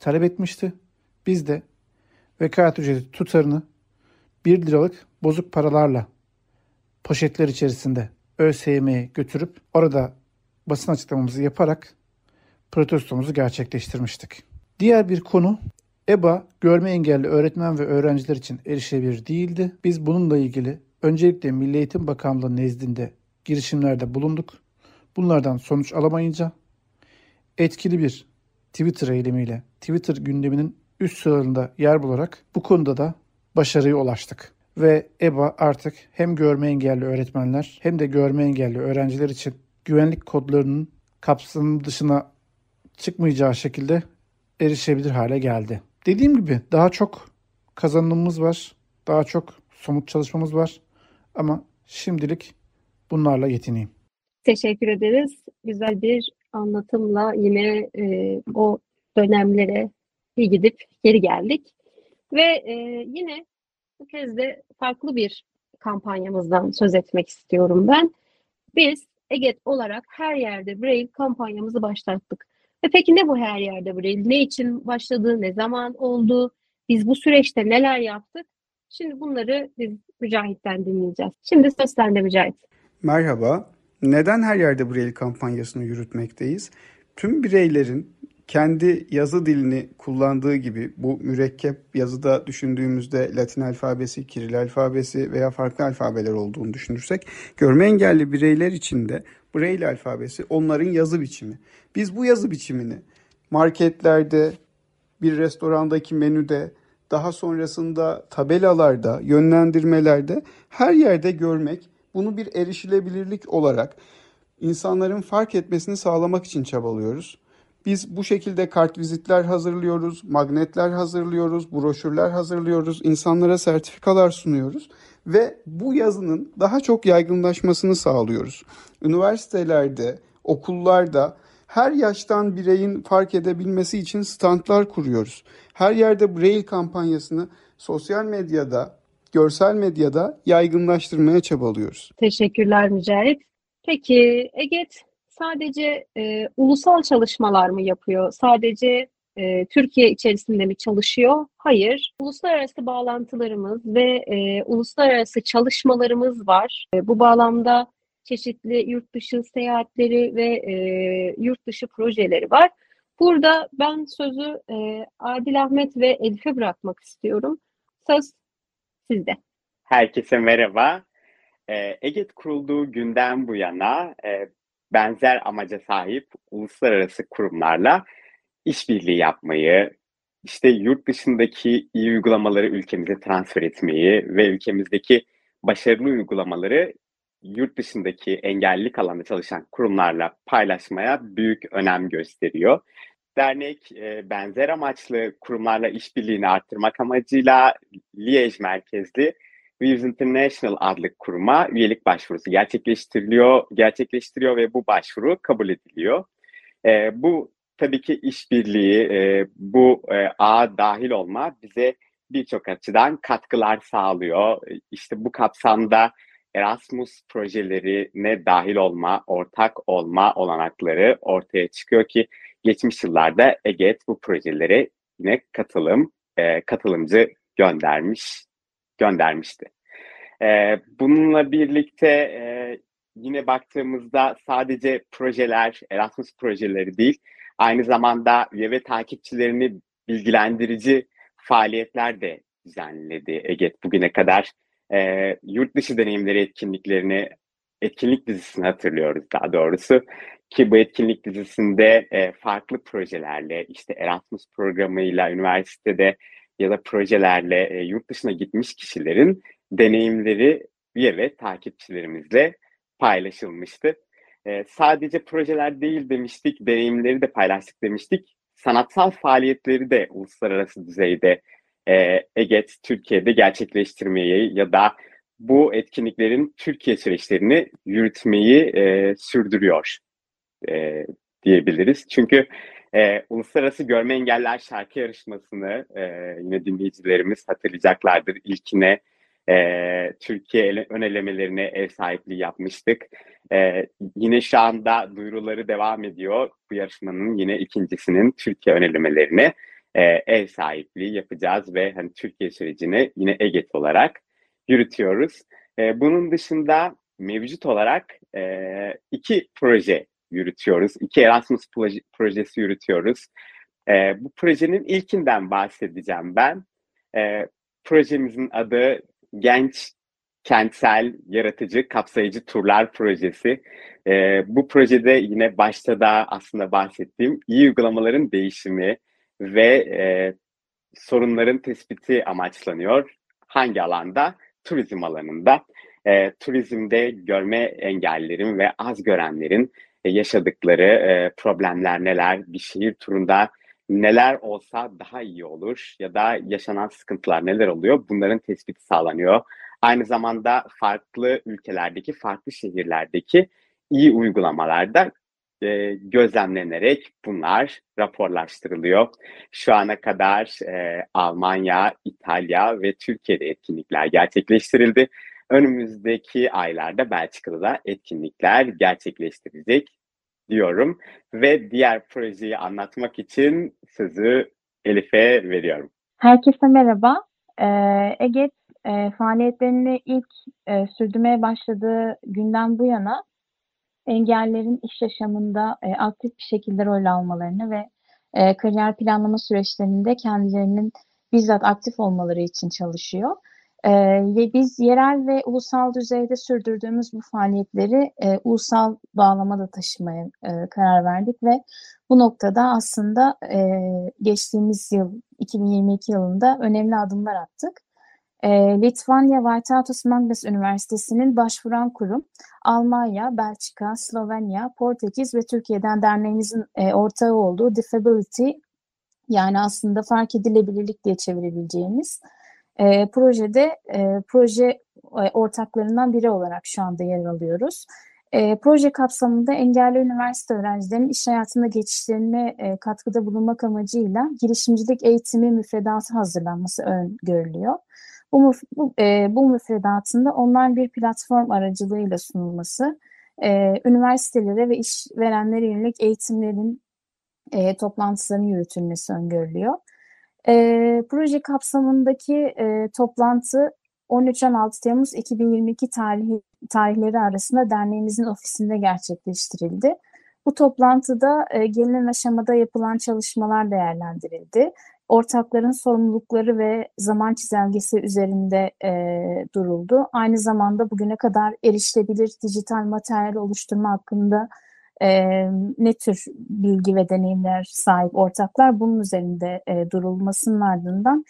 talep etmişti. Biz de vekalet ücreti tutarını 1 liralık bozuk paralarla poşetler içerisinde ÖSYM'ye götürüp orada basın açıklamamızı yaparak protestomuzu gerçekleştirmiştik. Diğer bir konu EBA görme engelli öğretmen ve öğrenciler için erişilebilir değildi. Biz bununla ilgili öncelikle Milli Eğitim Bakanlığı nezdinde girişimlerde bulunduk bunlardan sonuç alamayınca etkili bir Twitter eylemiyle Twitter gündeminin üst sıralarında yer bularak bu konuda da başarıya ulaştık. Ve EBA artık hem görme engelli öğretmenler hem de görme engelli öğrenciler için güvenlik kodlarının kapsamı dışına çıkmayacağı şekilde erişebilir hale geldi. Dediğim gibi daha çok kazanımımız var. Daha çok somut çalışmamız var. Ama şimdilik bunlarla yetineyim. Teşekkür ederiz. Güzel bir anlatımla yine e, o dönemlere bir gidip geri geldik. Ve e, yine bu kez de farklı bir kampanyamızdan söz etmek istiyorum ben. Biz EGET olarak her yerde Braille kampanyamızı başlattık. Ve peki ne bu her yerde Braille? Ne için başladı? Ne zaman oldu? Biz bu süreçte neler yaptık? Şimdi bunları biz Mücahit'ten dinleyeceğiz. Şimdi söz sende Mücahit. Merhaba. Neden her yerde Braille kampanyasını yürütmekteyiz? Tüm bireylerin kendi yazı dilini kullandığı gibi bu mürekkep yazıda düşündüğümüzde Latin alfabesi, Kiril alfabesi veya farklı alfabeler olduğunu düşünürsek görme engelli bireyler için de Braille alfabesi onların yazı biçimi. Biz bu yazı biçimini marketlerde, bir restorandaki menüde, daha sonrasında tabelalarda, yönlendirmelerde her yerde görmek, bunu bir erişilebilirlik olarak insanların fark etmesini sağlamak için çabalıyoruz. Biz bu şekilde kartvizitler hazırlıyoruz, magnetler hazırlıyoruz, broşürler hazırlıyoruz, insanlara sertifikalar sunuyoruz ve bu yazının daha çok yaygınlaşmasını sağlıyoruz. Üniversitelerde, okullarda her yaştan bireyin fark edebilmesi için standlar kuruyoruz. Her yerde Braille kampanyasını sosyal medyada, görsel medyada yaygınlaştırmaya çabalıyoruz. Teşekkürler Mücahit. Peki EGET sadece e, ulusal çalışmalar mı yapıyor? Sadece e, Türkiye içerisinde mi çalışıyor? Hayır. Uluslararası bağlantılarımız ve e, uluslararası çalışmalarımız var. E, bu bağlamda çeşitli yurt dışı seyahatleri ve e, yurt dışı projeleri var. Burada ben sözü e, Adil Ahmet ve Elif'e bırakmak istiyorum. Söz sizde. Herkese merhaba. Ee, EGET kurulduğu günden bu yana e, benzer amaca sahip uluslararası kurumlarla işbirliği yapmayı, işte yurt dışındaki iyi uygulamaları ülkemize transfer etmeyi ve ülkemizdeki başarılı uygulamaları yurt dışındaki engellilik alanında çalışan kurumlarla paylaşmaya büyük önem gösteriyor. Dernek e, benzer amaçlı kurumlarla işbirliğini arttırmak amacıyla Liège merkezli Weaves International adlı kuruma üyelik başvurusu gerçekleştiriliyor, gerçekleştiriyor ve bu başvuru kabul ediliyor. E, bu tabii ki işbirliği, e, bu e, ağa dahil olma bize birçok açıdan katkılar sağlıyor. İşte bu kapsamda Erasmus projelerine dahil olma, ortak olma olanakları ortaya çıkıyor ki geçmiş yıllarda EGET bu projelere yine katılım, e, katılımcı göndermiş, göndermişti. E, bununla birlikte e, yine baktığımızda sadece projeler, Erasmus projeleri değil, aynı zamanda üye ve takipçilerini bilgilendirici faaliyetler de düzenledi EGET bugüne kadar e, yurt dışı deneyimleri etkinliklerini, etkinlik dizisini hatırlıyoruz daha doğrusu. Ki bu etkinlik dizisinde e, farklı projelerle, işte Erasmus programıyla, üniversitede ya da projelerle e, yurt dışına gitmiş kişilerin deneyimleri üye ve takipçilerimizle paylaşılmıştı. E, sadece projeler değil demiştik, deneyimleri de paylaştık demiştik. Sanatsal faaliyetleri de uluslararası düzeyde e, EGET Türkiye'de gerçekleştirmeyi ya da bu etkinliklerin Türkiye süreçlerini yürütmeyi e, sürdürüyor e, diyebiliriz. Çünkü e, Uluslararası Görme Engeller Şarkı Yarışması'nı e, yine dinleyicilerimiz hatırlayacaklardır. İlkine e, Türkiye ön elemelerine ev sahipliği yapmıştık. E, yine şu anda duyuruları devam ediyor. Bu yarışmanın yine ikincisinin Türkiye ön elemelerine e, ev sahipliği yapacağız ve hani Türkiye sürecini yine EGET olarak yürütüyoruz. E, bunun dışında mevcut olarak e, iki proje yürütüyoruz. İki Erasmus proje, projesi yürütüyoruz. E, bu projenin ilkinden bahsedeceğim ben. E, projemizin adı Genç kentsel, yaratıcı, kapsayıcı turlar projesi. E, bu projede yine başta da aslında bahsettiğim iyi uygulamaların değişimi ve e, sorunların tespiti amaçlanıyor. Hangi alanda? Turizm alanında. E, turizmde görme engellilerin ve az görenlerin e, yaşadıkları e, problemler neler, bir şehir turunda neler olsa daha iyi olur ya da yaşanan sıkıntılar neler oluyor bunların tespiti sağlanıyor. Aynı zamanda farklı ülkelerdeki, farklı şehirlerdeki iyi uygulamalarda e, gözlemlenerek bunlar raporlaştırılıyor. Şu ana kadar e, Almanya, İtalya ve Türkiye'de etkinlikler gerçekleştirildi. Önümüzdeki aylarda Belçika'da da etkinlikler gerçekleştirecek diyorum ve diğer projeyi anlatmak için sözü Elif'e veriyorum. Herkese merhaba. Ee, Ege e, faaliyetlerini ilk e, sürdürmeye başladığı günden bu yana engellerin iş yaşamında e, aktif bir şekilde rol almalarını ve e, kariyer planlama süreçlerinde kendilerinin bizzat aktif olmaları için çalışıyor. E, biz yerel ve ulusal düzeyde sürdürdüğümüz bu faaliyetleri e, ulusal bağlama da taşımaya e, karar verdik ve bu noktada aslında e, geçtiğimiz yıl 2022 yılında önemli adımlar attık. E, Litvanya Valtautas Magnus Üniversitesi'nin başvuran kurum Almanya, Belçika, Slovenya, Portekiz ve Türkiye'den derneğimizin e, ortağı olduğu Disability yani aslında fark edilebilirlik diye çevirebileceğimiz e, projede e, proje e, ortaklarından biri olarak şu anda yer alıyoruz. E, proje kapsamında engelli üniversite öğrencilerinin iş hayatına geçişlerine e, katkıda bulunmak amacıyla girişimcilik eğitimi müfredatı hazırlanması öngörülüyor. Bu, bu, e, bu müfredatında online bir platform aracılığıyla sunulması, e, üniversitelere ve işverenlere yönelik eğitimlerin e, toplantılarının yürütülmesi öngörülüyor. E, proje kapsamındaki e, toplantı 13-16 Temmuz 2022 tarihi, tarihleri arasında derneğimizin ofisinde gerçekleştirildi. Bu toplantıda e, gelinen aşamada yapılan çalışmalar değerlendirildi. Ortakların sorumlulukları ve zaman çizelgesi üzerinde e, duruldu. Aynı zamanda bugüne kadar erişilebilir dijital materyal oluşturma hakkında e, ne tür bilgi ve deneyimler sahip ortaklar bunun üzerinde e, durulmasının ardından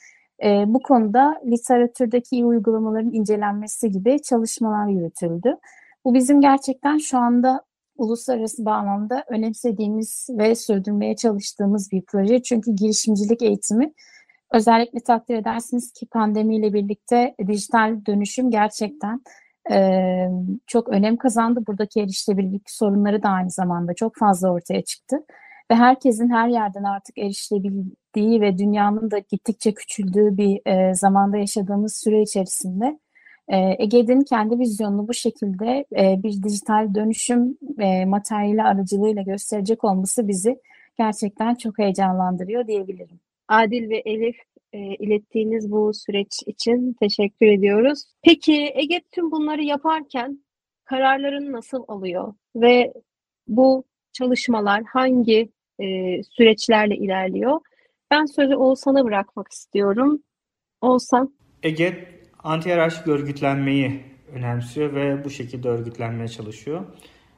e, bu konuda literatürdeki iyi uygulamaların incelenmesi gibi çalışmalar yürütüldü. Bu bizim gerçekten şu anda uluslararası bağlamda önemsediğimiz ve sürdürmeye çalıştığımız bir proje. Çünkü girişimcilik eğitimi özellikle takdir edersiniz ki pandemiyle birlikte dijital dönüşüm gerçekten e, çok önem kazandı. Buradaki erişilebilirlik sorunları da aynı zamanda çok fazla ortaya çıktı. Ve herkesin her yerden artık erişilebildiği ve dünyanın da gittikçe küçüldüğü bir e, zamanda yaşadığımız süre içerisinde e, Ege'nin kendi vizyonunu bu şekilde e, bir dijital dönüşüm e, materyali aracılığıyla gösterecek olması bizi gerçekten çok heyecanlandırıyor diyebilirim. Adil ve Elif e, ilettiğiniz bu süreç için teşekkür ediyoruz. Peki Ege tüm bunları yaparken kararlarını nasıl alıyor ve bu çalışmalar hangi e, süreçlerle ilerliyor? Ben sözü Oğuzhan'a bırakmak istiyorum. Oğuzhan. Ege anti-hiyerarşik örgütlenmeyi önemsiyor ve bu şekilde örgütlenmeye çalışıyor.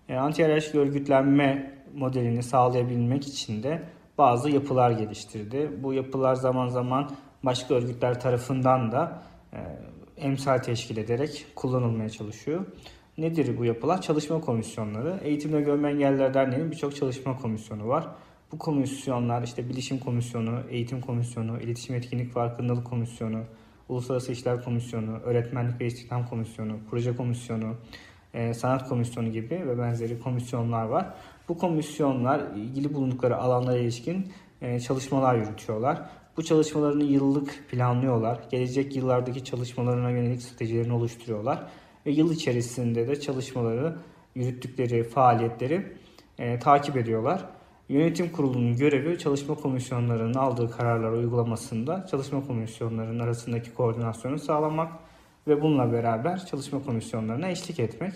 E, anti-hiyerarşik örgütlenme modelini sağlayabilmek için de bazı yapılar geliştirdi. Bu yapılar zaman zaman başka örgütler tarafından da e, emsal teşkil ederek kullanılmaya çalışıyor. Nedir bu yapılar? Çalışma komisyonları. Eğitimde Görme Engelliler Derneği'nin birçok çalışma komisyonu var. Bu komisyonlar işte Bilişim Komisyonu, Eğitim Komisyonu, İletişim Etkinlik Farkındalık Komisyonu, Uluslararası İşler Komisyonu, Öğretmenlik ve İstihdam Komisyonu, Proje Komisyonu, e, Sanat Komisyonu gibi ve benzeri komisyonlar var. Bu komisyonlar ilgili bulundukları alanlara ilişkin e, çalışmalar yürütüyorlar. Bu çalışmalarını yıllık planlıyorlar. Gelecek yıllardaki çalışmalarına yönelik stratejilerini oluşturuyorlar. Ve yıl içerisinde de çalışmaları, yürüttükleri faaliyetleri e, takip ediyorlar. Yönetim kurulunun görevi çalışma komisyonlarının aldığı kararlar uygulamasında çalışma komisyonlarının arasındaki koordinasyonu sağlamak ve bununla beraber çalışma komisyonlarına eşlik etmek.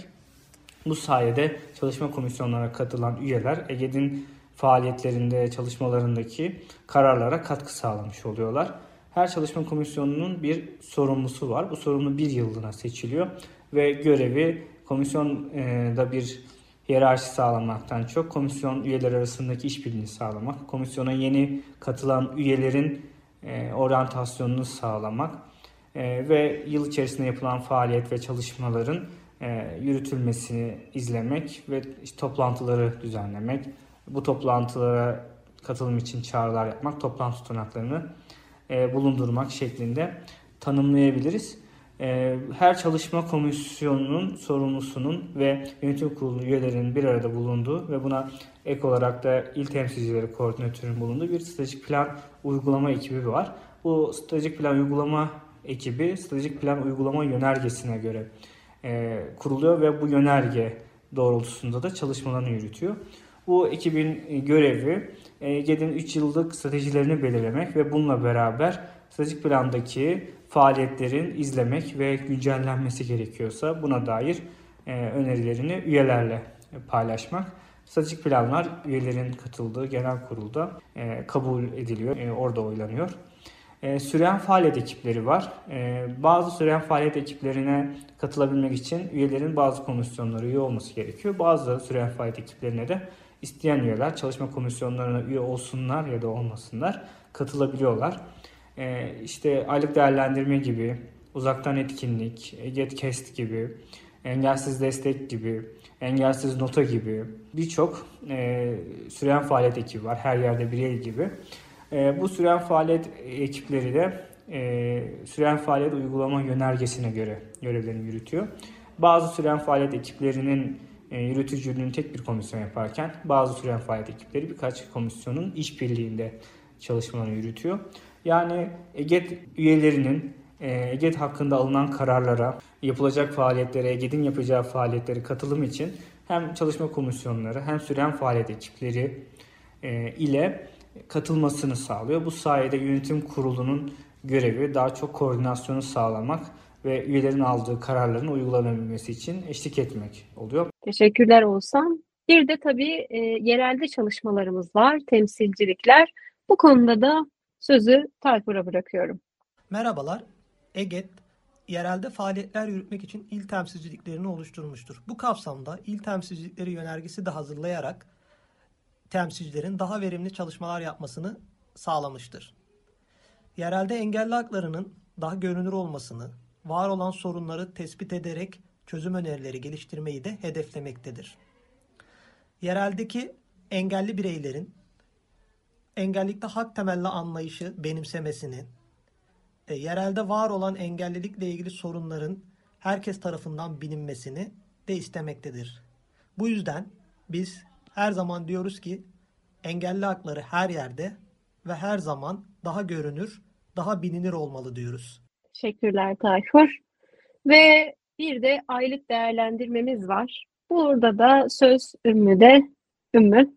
Bu sayede çalışma komisyonlarına katılan üyeler EGED'in faaliyetlerinde, çalışmalarındaki kararlara katkı sağlamış oluyorlar. Her çalışma komisyonunun bir sorumlusu var. Bu sorumlu bir yıllığına seçiliyor ve görevi komisyonda bir hiyerarşi sağlamaktan çok komisyon üyeleri arasındaki işbirliğini sağlamak, komisyona yeni katılan üyelerin e, oryantasyonunu sağlamak e, ve yıl içerisinde yapılan faaliyet ve çalışmaların e, yürütülmesini izlemek ve toplantıları düzenlemek, bu toplantılara katılım için çağrılar yapmak, toplantı tutanaklarını e, bulundurmak şeklinde tanımlayabiliriz. E, her çalışma komisyonunun sorumlusunun ve yönetim kurulu üyelerinin bir arada bulunduğu ve buna ek olarak da il temsilcileri koordinatörün bulunduğu bir stratejik plan uygulama ekibi var. Bu stratejik plan uygulama ekibi stratejik plan uygulama yönergesine göre e, kuruluyor ve bu yönerge doğrultusunda da çalışmalarını yürütüyor. Bu ekibin görevi GED'in 3 yıllık stratejilerini belirlemek ve bununla beraber stratejik plandaki faaliyetlerin izlemek ve güncellenmesi gerekiyorsa buna dair önerilerini üyelerle paylaşmak. Stratejik planlar üyelerin katıldığı genel kurulda kabul ediliyor, orada oylanıyor. Süren faaliyet ekipleri var. Bazı süren faaliyet ekiplerine katılabilmek için üyelerin bazı komisyonlara üye olması gerekiyor. Bazı süren faaliyet ekiplerine de isteyen üyeler çalışma komisyonlarına üye olsunlar ya da olmasınlar katılabiliyorlar. Ee, işte aylık değerlendirme gibi, uzaktan etkinlik, GetCast gibi, engelsiz destek gibi, engelsiz nota gibi birçok e, süren faaliyet ekibi var. Her yerde bir gibi. E, bu süren faaliyet ekipleri de e, süren faaliyet uygulama yönergesine göre görevlerini yürütüyor. Bazı süren faaliyet ekiplerinin e, yürütücülüğünü tek bir komisyon yaparken bazı süren faaliyet ekipleri birkaç komisyonun işbirliğinde çalışmalarını yürütüyor. Yani EGET üyelerinin EGET hakkında alınan kararlara, yapılacak faaliyetlere, EGET'in yapacağı faaliyetlere katılım için hem çalışma komisyonları hem süren faaliyet ekipleri ile katılmasını sağlıyor. Bu sayede yönetim kurulunun görevi daha çok koordinasyonu sağlamak ve üyelerin aldığı kararların uygulanabilmesi için eşlik etmek oluyor. Teşekkürler Oğuzhan. Bir de tabii e, yerelde çalışmalarımız var, temsilcilikler. Bu konuda da sözü Tayfur'a bırakıyorum. Merhabalar. EGET, yerelde faaliyetler yürütmek için il temsilciliklerini oluşturmuştur. Bu kapsamda il temsilcilikleri yönergesi de hazırlayarak temsilcilerin daha verimli çalışmalar yapmasını sağlamıştır. Yerelde engelli haklarının daha görünür olmasını, var olan sorunları tespit ederek çözüm önerileri geliştirmeyi de hedeflemektedir. Yereldeki engelli bireylerin engellilikte hak temelli anlayışı benimsemesini, e, yerelde var olan engellilikle ilgili sorunların herkes tarafından bilinmesini de istemektedir. Bu yüzden biz her zaman diyoruz ki engelli hakları her yerde ve her zaman daha görünür, daha bilinir olmalı diyoruz. Teşekkürler Tayfur. Ve bir de aylık değerlendirmemiz var. Burada da söz Ümmü'de. Ümmü.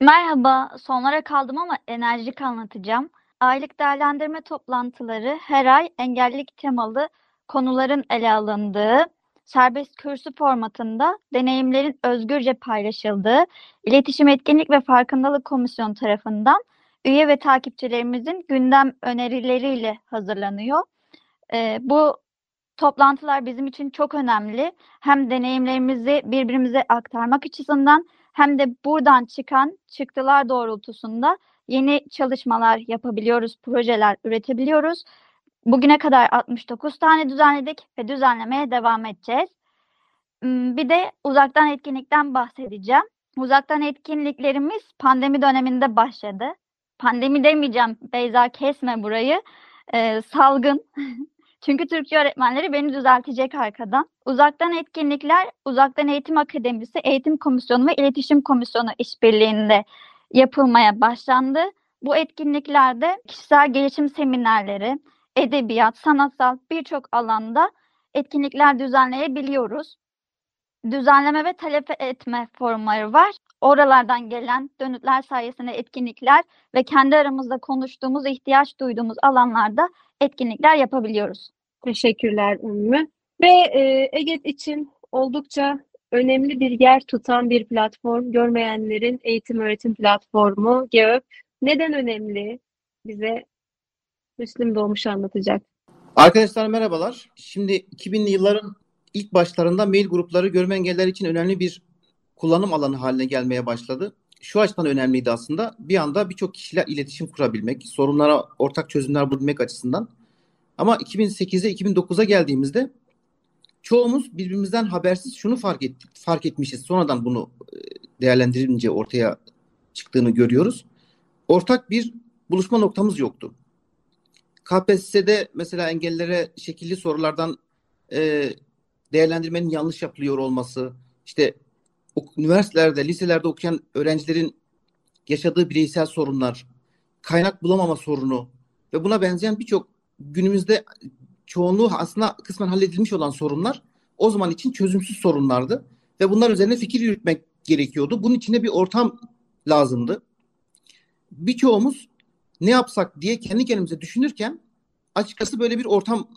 Merhaba, sonlara kaldım ama enerjik anlatacağım. Aylık değerlendirme toplantıları her ay engellilik temalı konuların ele alındığı, serbest kürsü formatında deneyimlerin özgürce paylaşıldığı, İletişim Etkinlik ve Farkındalık Komisyonu tarafından üye ve takipçilerimizin gündem önerileriyle hazırlanıyor. Ee, bu toplantılar bizim için çok önemli. Hem deneyimlerimizi birbirimize aktarmak açısından hem de buradan çıkan çıktılar doğrultusunda yeni çalışmalar yapabiliyoruz, projeler üretebiliyoruz. Bugüne kadar 69 tane düzenledik ve düzenlemeye devam edeceğiz. Bir de uzaktan etkinlikten bahsedeceğim. Uzaktan etkinliklerimiz pandemi döneminde başladı. Pandemi demeyeceğim Beyza kesme burayı. Ee, salgın. Çünkü Türkçe öğretmenleri beni düzeltecek arkadan. Uzaktan etkinlikler, Uzaktan Eğitim Akademisi, Eğitim Komisyonu ve İletişim Komisyonu işbirliğinde yapılmaya başlandı. Bu etkinliklerde kişisel gelişim seminerleri, edebiyat, sanatsal birçok alanda etkinlikler düzenleyebiliyoruz. Düzenleme ve talep etme forumları var. Oralardan gelen dönütler sayesinde etkinlikler ve kendi aramızda konuştuğumuz, ihtiyaç duyduğumuz alanlarda etkinlikler yapabiliyoruz. Teşekkürler Ümmü. Ve e, EGET için oldukça önemli bir yer tutan bir platform, görmeyenlerin eğitim öğretim platformu GEÖP. Neden önemli? Bize Müslüm Doğmuş anlatacak. Arkadaşlar merhabalar. Şimdi 2000'li yılların ilk başlarında mail grupları görme engelliler için önemli bir kullanım alanı haline gelmeye başladı. Şu açıdan önemliydi aslında. Bir anda birçok kişiyle iletişim kurabilmek, sorunlara ortak çözümler bulmak açısından. Ama 2008'e 2009'a geldiğimizde çoğumuz birbirimizden habersiz şunu fark ettik, fark etmişiz. Sonradan bunu e, değerlendirince ortaya çıktığını görüyoruz. Ortak bir buluşma noktamız yoktu. KPSS'de mesela engellilere şekilli sorulardan e, değerlendirmenin yanlış yapılıyor olması, işte üniversitelerde, liselerde okuyan öğrencilerin yaşadığı bireysel sorunlar, kaynak bulamama sorunu ve buna benzeyen birçok günümüzde çoğunluğu aslında kısmen halledilmiş olan sorunlar o zaman için çözümsüz sorunlardı ve bunlar üzerine fikir yürütmek gerekiyordu. Bunun içinde bir ortam lazımdı. Birçoğumuz ne yapsak diye kendi kendimize düşünürken açıkçası böyle bir ortam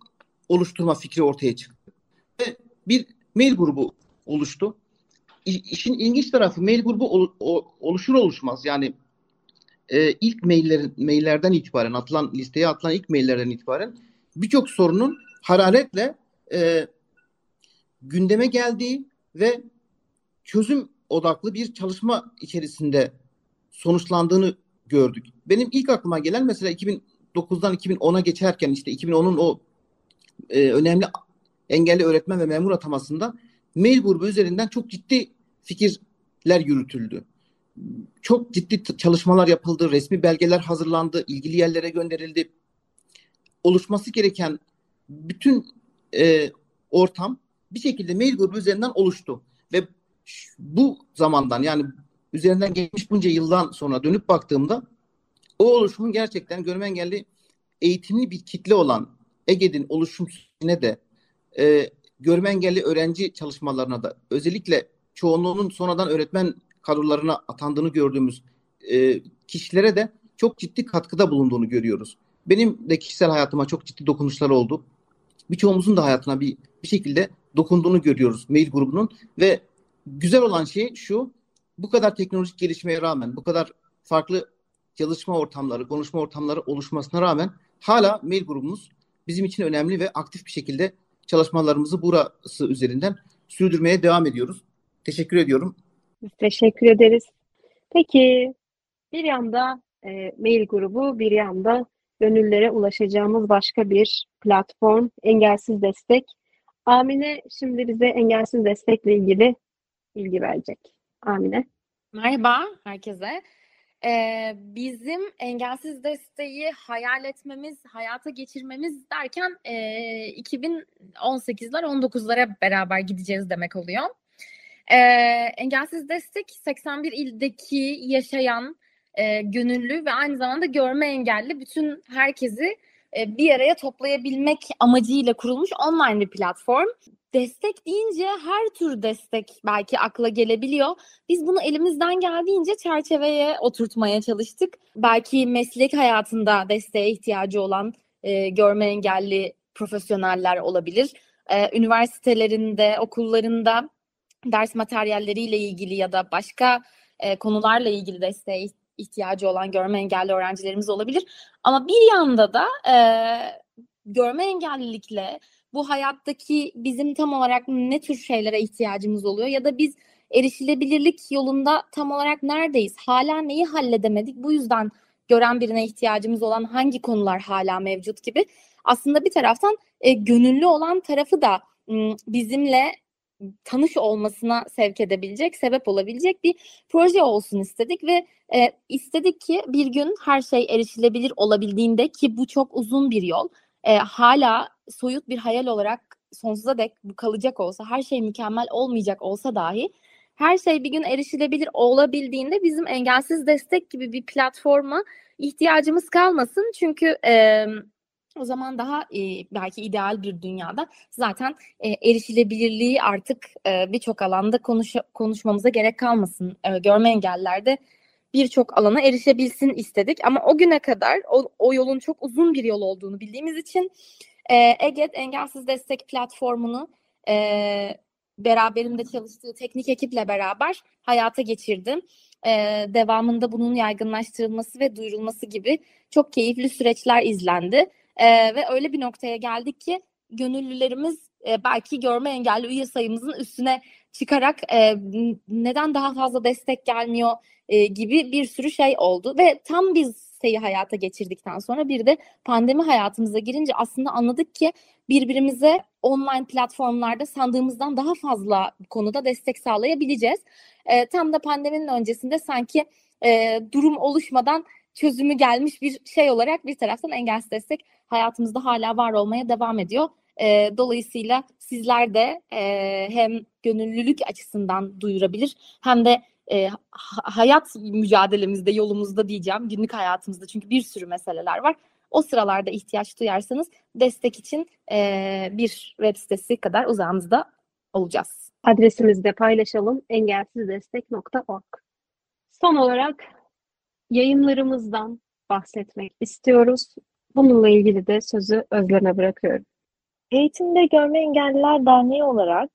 oluşturma fikri ortaya çıktı. Ve bir mail grubu oluştu. İşin ilginç tarafı mail grubu oluşur oluşmaz yani e, ilk maillerin maillerden itibaren atılan listeye atılan ilk maillerden itibaren birçok sorunun hararetle e, gündeme geldiği ve çözüm odaklı bir çalışma içerisinde sonuçlandığını gördük. Benim ilk aklıma gelen mesela 2009'dan 2010'a geçerken işte 2010'un o e, önemli engelli öğretmen ve memur atamasında mail grubu üzerinden çok ciddi fikirler yürütüldü. Çok ciddi çalışmalar yapıldı, resmi belgeler hazırlandı, ilgili yerlere gönderildi. Oluşması gereken bütün e, ortam bir şekilde mail grubu üzerinden oluştu ve bu zamandan yani üzerinden geçmiş bunca yıldan sonra dönüp baktığımda o oluşumun gerçekten görme engelli eğitimli bir kitle olan EGED'in oluşum sürecine de e, görme engelli öğrenci çalışmalarına da özellikle çoğunluğunun sonradan öğretmen kadrolarına atandığını gördüğümüz e, kişilere de çok ciddi katkıda bulunduğunu görüyoruz. Benim de kişisel hayatıma çok ciddi dokunuşları oldu. Birçoğumuzun da hayatına bir bir şekilde dokunduğunu görüyoruz mail grubunun ve güzel olan şey şu bu kadar teknolojik gelişmeye rağmen bu kadar farklı çalışma ortamları, konuşma ortamları oluşmasına rağmen hala mail grubumuz bizim için önemli ve aktif bir şekilde çalışmalarımızı burası üzerinden sürdürmeye devam ediyoruz. Teşekkür ediyorum. Biz teşekkür ederiz. Peki bir yanda e, mail grubu, bir yanda gönüllere ulaşacağımız başka bir platform Engelsiz Destek. Amine şimdi bize engelsiz destekle ilgili bilgi verecek. Amine. Merhaba herkese. Ee, bizim engelsiz desteği hayal etmemiz, hayata geçirmemiz derken e, 2018'ler 19'lara beraber gideceğiz demek oluyor. Ee, engelsiz destek 81 ildeki yaşayan e, gönüllü ve aynı zamanda görme engelli bütün herkesi e, bir araya toplayabilmek amacıyla kurulmuş online bir platform. Destek deyince her tür destek belki akla gelebiliyor. Biz bunu elimizden geldiğince çerçeveye oturtmaya çalıştık. Belki meslek hayatında desteğe ihtiyacı olan e, görme engelli profesyoneller olabilir. E, üniversitelerinde, okullarında ders materyalleriyle ilgili ya da başka e, konularla ilgili desteğe ihtiyacı olan görme engelli öğrencilerimiz olabilir. Ama bir yanda da e, görme engellilikle bu hayattaki bizim tam olarak ne tür şeylere ihtiyacımız oluyor ya da biz erişilebilirlik yolunda tam olarak neredeyiz? Hala neyi halledemedik? Bu yüzden gören birine ihtiyacımız olan hangi konular hala mevcut gibi. Aslında bir taraftan e, gönüllü olan tarafı da bizimle tanış olmasına sevk edebilecek, sebep olabilecek bir proje olsun istedik ve e, istedik ki bir gün her şey erişilebilir olabildiğinde ki bu çok uzun bir yol. E, hala soyut bir hayal olarak sonsuza dek bu kalacak olsa, her şey mükemmel olmayacak olsa dahi her şey bir gün erişilebilir olabildiğinde bizim engelsiz destek gibi bir platforma ihtiyacımız kalmasın. Çünkü e, o zaman daha e, belki ideal bir dünyada zaten e, erişilebilirliği artık e, birçok alanda konuş, konuşmamıza gerek kalmasın. E, görme engellilerde birçok alana erişebilsin istedik. Ama o güne kadar o, o yolun çok uzun bir yol olduğunu bildiğimiz için e, EGED Engelsiz Destek Platformu'nu e, beraberimde çalıştığı teknik ekiple beraber hayata geçirdim. E, devamında bunun yaygınlaştırılması ve duyurulması gibi çok keyifli süreçler izlendi. E, ve öyle bir noktaya geldik ki gönüllülerimiz e, belki görme engelli üye sayımızın üstüne çıkarak e, neden daha fazla destek gelmiyor e, gibi bir sürü şey oldu ve tam biz listeyi hayata geçirdikten sonra bir de pandemi hayatımıza girince aslında anladık ki birbirimize online platformlarda sandığımızdan daha fazla konuda destek sağlayabileceğiz. E, tam da pandeminin öncesinde sanki e, durum oluşmadan çözümü gelmiş bir şey olarak bir taraftan engelsiz destek hayatımızda hala var olmaya devam ediyor. E, dolayısıyla sizler de e, hem gönüllülük açısından duyurabilir hem de e, hayat mücadelemizde, yolumuzda diyeceğim, günlük hayatımızda çünkü bir sürü meseleler var. O sıralarda ihtiyaç duyarsanız destek için e, bir web sitesi kadar uzağınızda olacağız. Adresimizi de paylaşalım engelsizdestek.org. Son olarak yayınlarımızdan bahsetmek istiyoruz. Bununla ilgili de sözü Özlem'e bırakıyorum. Eğitimde Görme Engelliler Derneği olarak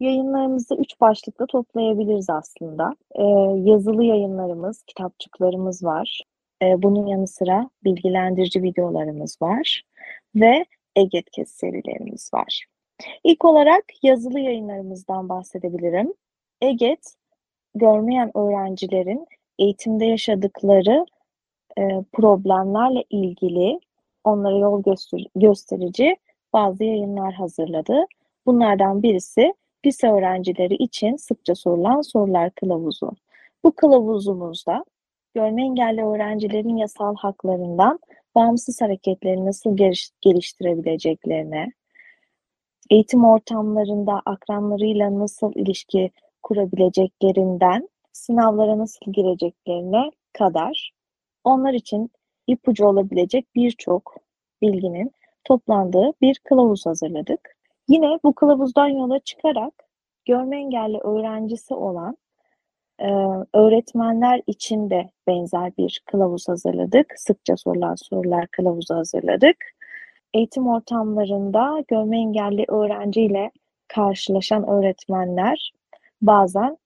Yayınlarımızı üç başlıkta toplayabiliriz aslında. Ee, yazılı yayınlarımız, kitapçıklarımız var. Ee, bunun yanı sıra bilgilendirici videolarımız var ve Egetkes serilerimiz var. İlk olarak yazılı yayınlarımızdan bahsedebilirim. Eget, görmeyen öğrencilerin eğitimde yaşadıkları e, problemlerle ilgili onlara yol göster gösterici bazı yayınlar hazırladı. Bunlardan birisi lise öğrencileri için sıkça sorulan sorular kılavuzu. Bu kılavuzumuzda görme engelli öğrencilerin yasal haklarından bağımsız hareketleri nasıl geliştirebileceklerine, eğitim ortamlarında akranlarıyla nasıl ilişki kurabileceklerinden sınavlara nasıl gireceklerine kadar onlar için ipucu olabilecek birçok bilginin toplandığı bir kılavuz hazırladık. Yine bu kılavuzdan yola çıkarak görme engelli öğrencisi olan e, öğretmenler için de benzer bir kılavuz hazırladık. Sıkça sorulan sorular kılavuzu hazırladık. Eğitim ortamlarında görme engelli öğrenciyle karşılaşan öğretmenler bazen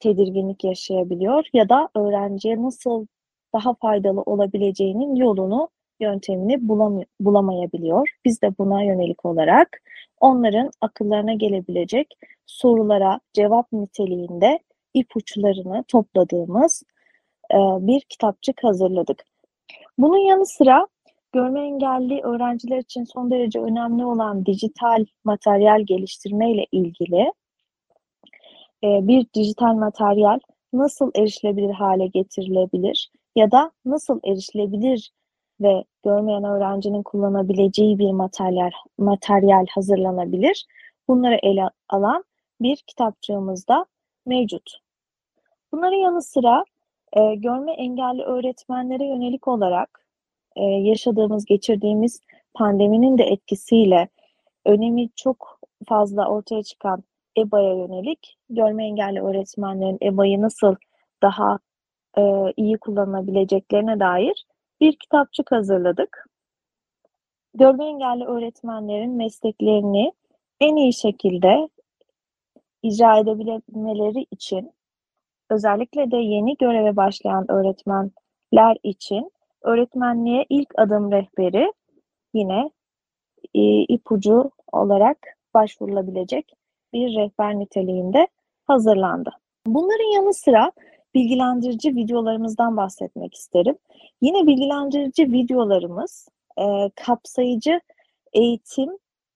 tedirginlik yaşayabiliyor ya da öğrenciye nasıl daha faydalı olabileceğinin yolunu yöntemini bulam bulamayabiliyor. Biz de buna yönelik olarak onların akıllarına gelebilecek sorulara cevap niteliğinde ipuçlarını topladığımız e, bir kitapçık hazırladık. Bunun yanı sıra görme engelli öğrenciler için son derece önemli olan dijital materyal geliştirme ile ilgili bir dijital materyal nasıl erişilebilir hale getirilebilir ya da nasıl erişilebilir ve görmeyen öğrencinin kullanabileceği bir materyal, materyal hazırlanabilir. Bunları ele alan bir kitapçığımız da mevcut. Bunların yanı sıra e, görme engelli öğretmenlere yönelik olarak e, yaşadığımız, geçirdiğimiz pandeminin de etkisiyle önemi çok fazla ortaya çıkan EBA'ya yönelik görme engelli öğretmenlerin EBA'yı nasıl daha e, iyi kullanabileceklerine dair bir kitapçık hazırladık. Görme engelli öğretmenlerin mesleklerini en iyi şekilde icra edebilmeleri için özellikle de yeni göreve başlayan öğretmenler için öğretmenliğe ilk adım rehberi yine e, ipucu olarak başvurulabilecek bir rehber niteliğinde hazırlandı. Bunların yanı sıra bilgilendirici videolarımızdan bahsetmek isterim. Yine bilgilendirici videolarımız e, kapsayıcı eğitim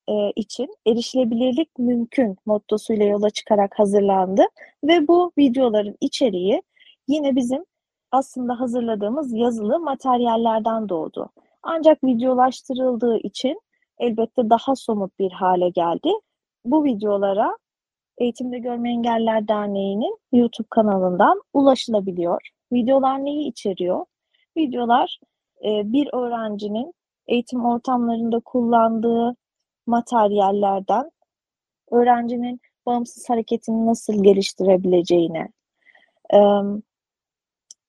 e, için erişilebilirlik mümkün mottosuyla yola çıkarak hazırlandı ve bu videoların içeriği yine bizim aslında hazırladığımız yazılı materyallerden doğdu. Ancak videolaştırıldığı için elbette daha somut bir hale geldi. Bu videolara Eğitimde Görme Engeller Derneği'nin YouTube kanalından ulaşılabiliyor. Videolar neyi içeriyor? Videolar e, bir öğrencinin eğitim ortamlarında kullandığı materyallerden öğrencinin bağımsız hareketini nasıl geliştirebileceğine,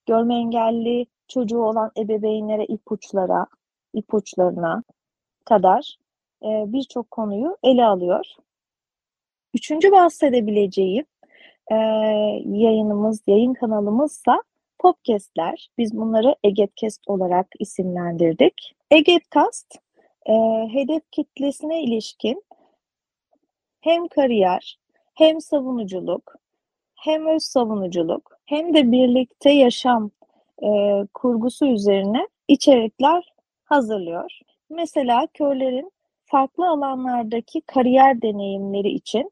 görme engelli çocuğu olan ebeveynlere ipuçlara, ipuçlarına kadar e, birçok konuyu ele alıyor. Üçüncü bahsedebileceğim e, yayınımız, yayın kanalımızsa Popcast'ler. Biz bunları Egetkest olarak isimlendirdik. Egetkast e, hedef kitlesine ilişkin hem kariyer, hem savunuculuk, hem öz savunuculuk, hem de birlikte yaşam e, kurgusu üzerine içerikler hazırlıyor. Mesela körlerin farklı alanlardaki kariyer deneyimleri için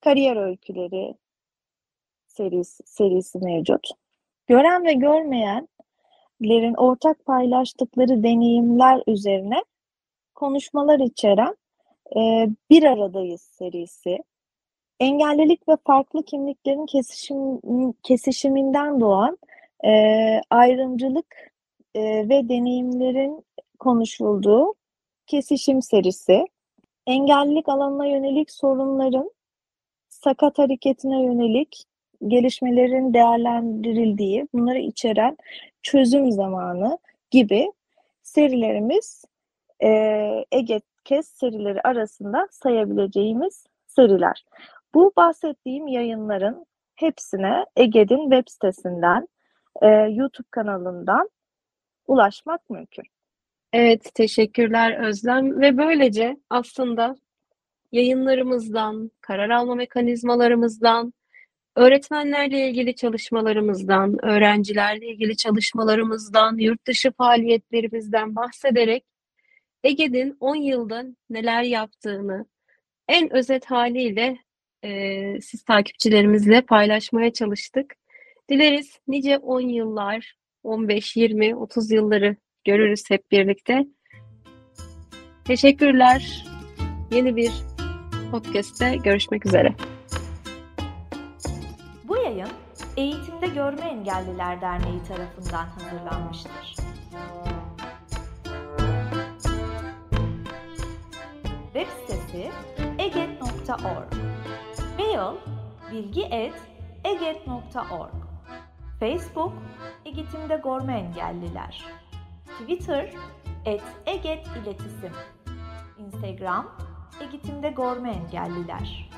kariyer öyküleri serisi, serisi mevcut. Gören ve görmeyenlerin ortak paylaştıkları deneyimler üzerine konuşmalar içeren e, Bir Aradayız serisi. Engellilik ve farklı kimliklerin kesişim, kesişiminden doğan e, ayrımcılık e, ve deneyimlerin konuşulduğu kesişim serisi. Engellilik alanına yönelik sorunların sakat hareketine yönelik gelişmelerin değerlendirildiği, bunları içeren çözüm zamanı gibi serilerimiz e, Ege Kes serileri arasında sayabileceğimiz seriler. Bu bahsettiğim yayınların hepsine Ege'nin web sitesinden, e, YouTube kanalından ulaşmak mümkün. Evet, teşekkürler Özlem. Ve böylece aslında yayınlarımızdan, karar alma mekanizmalarımızdan, öğretmenlerle ilgili çalışmalarımızdan, öğrencilerle ilgili çalışmalarımızdan, yurt dışı faaliyetlerimizden bahsederek Ege'nin 10 yılda neler yaptığını en özet haliyle e, siz takipçilerimizle paylaşmaya çalıştık. Dileriz nice 10 yıllar, 15, 20, 30 yılları görürüz hep birlikte. Teşekkürler. Yeni bir podcast'te görüşmek üzere. Bu yayın Eğitimde Görme Engelliler Derneği tarafından hazırlanmıştır. Web sitesi eget.org Mail bilgi.eget.org Facebook Eğitimde Görme Engelliler Twitter et Eget İletisim Instagram Eğitimde Görme Engelliler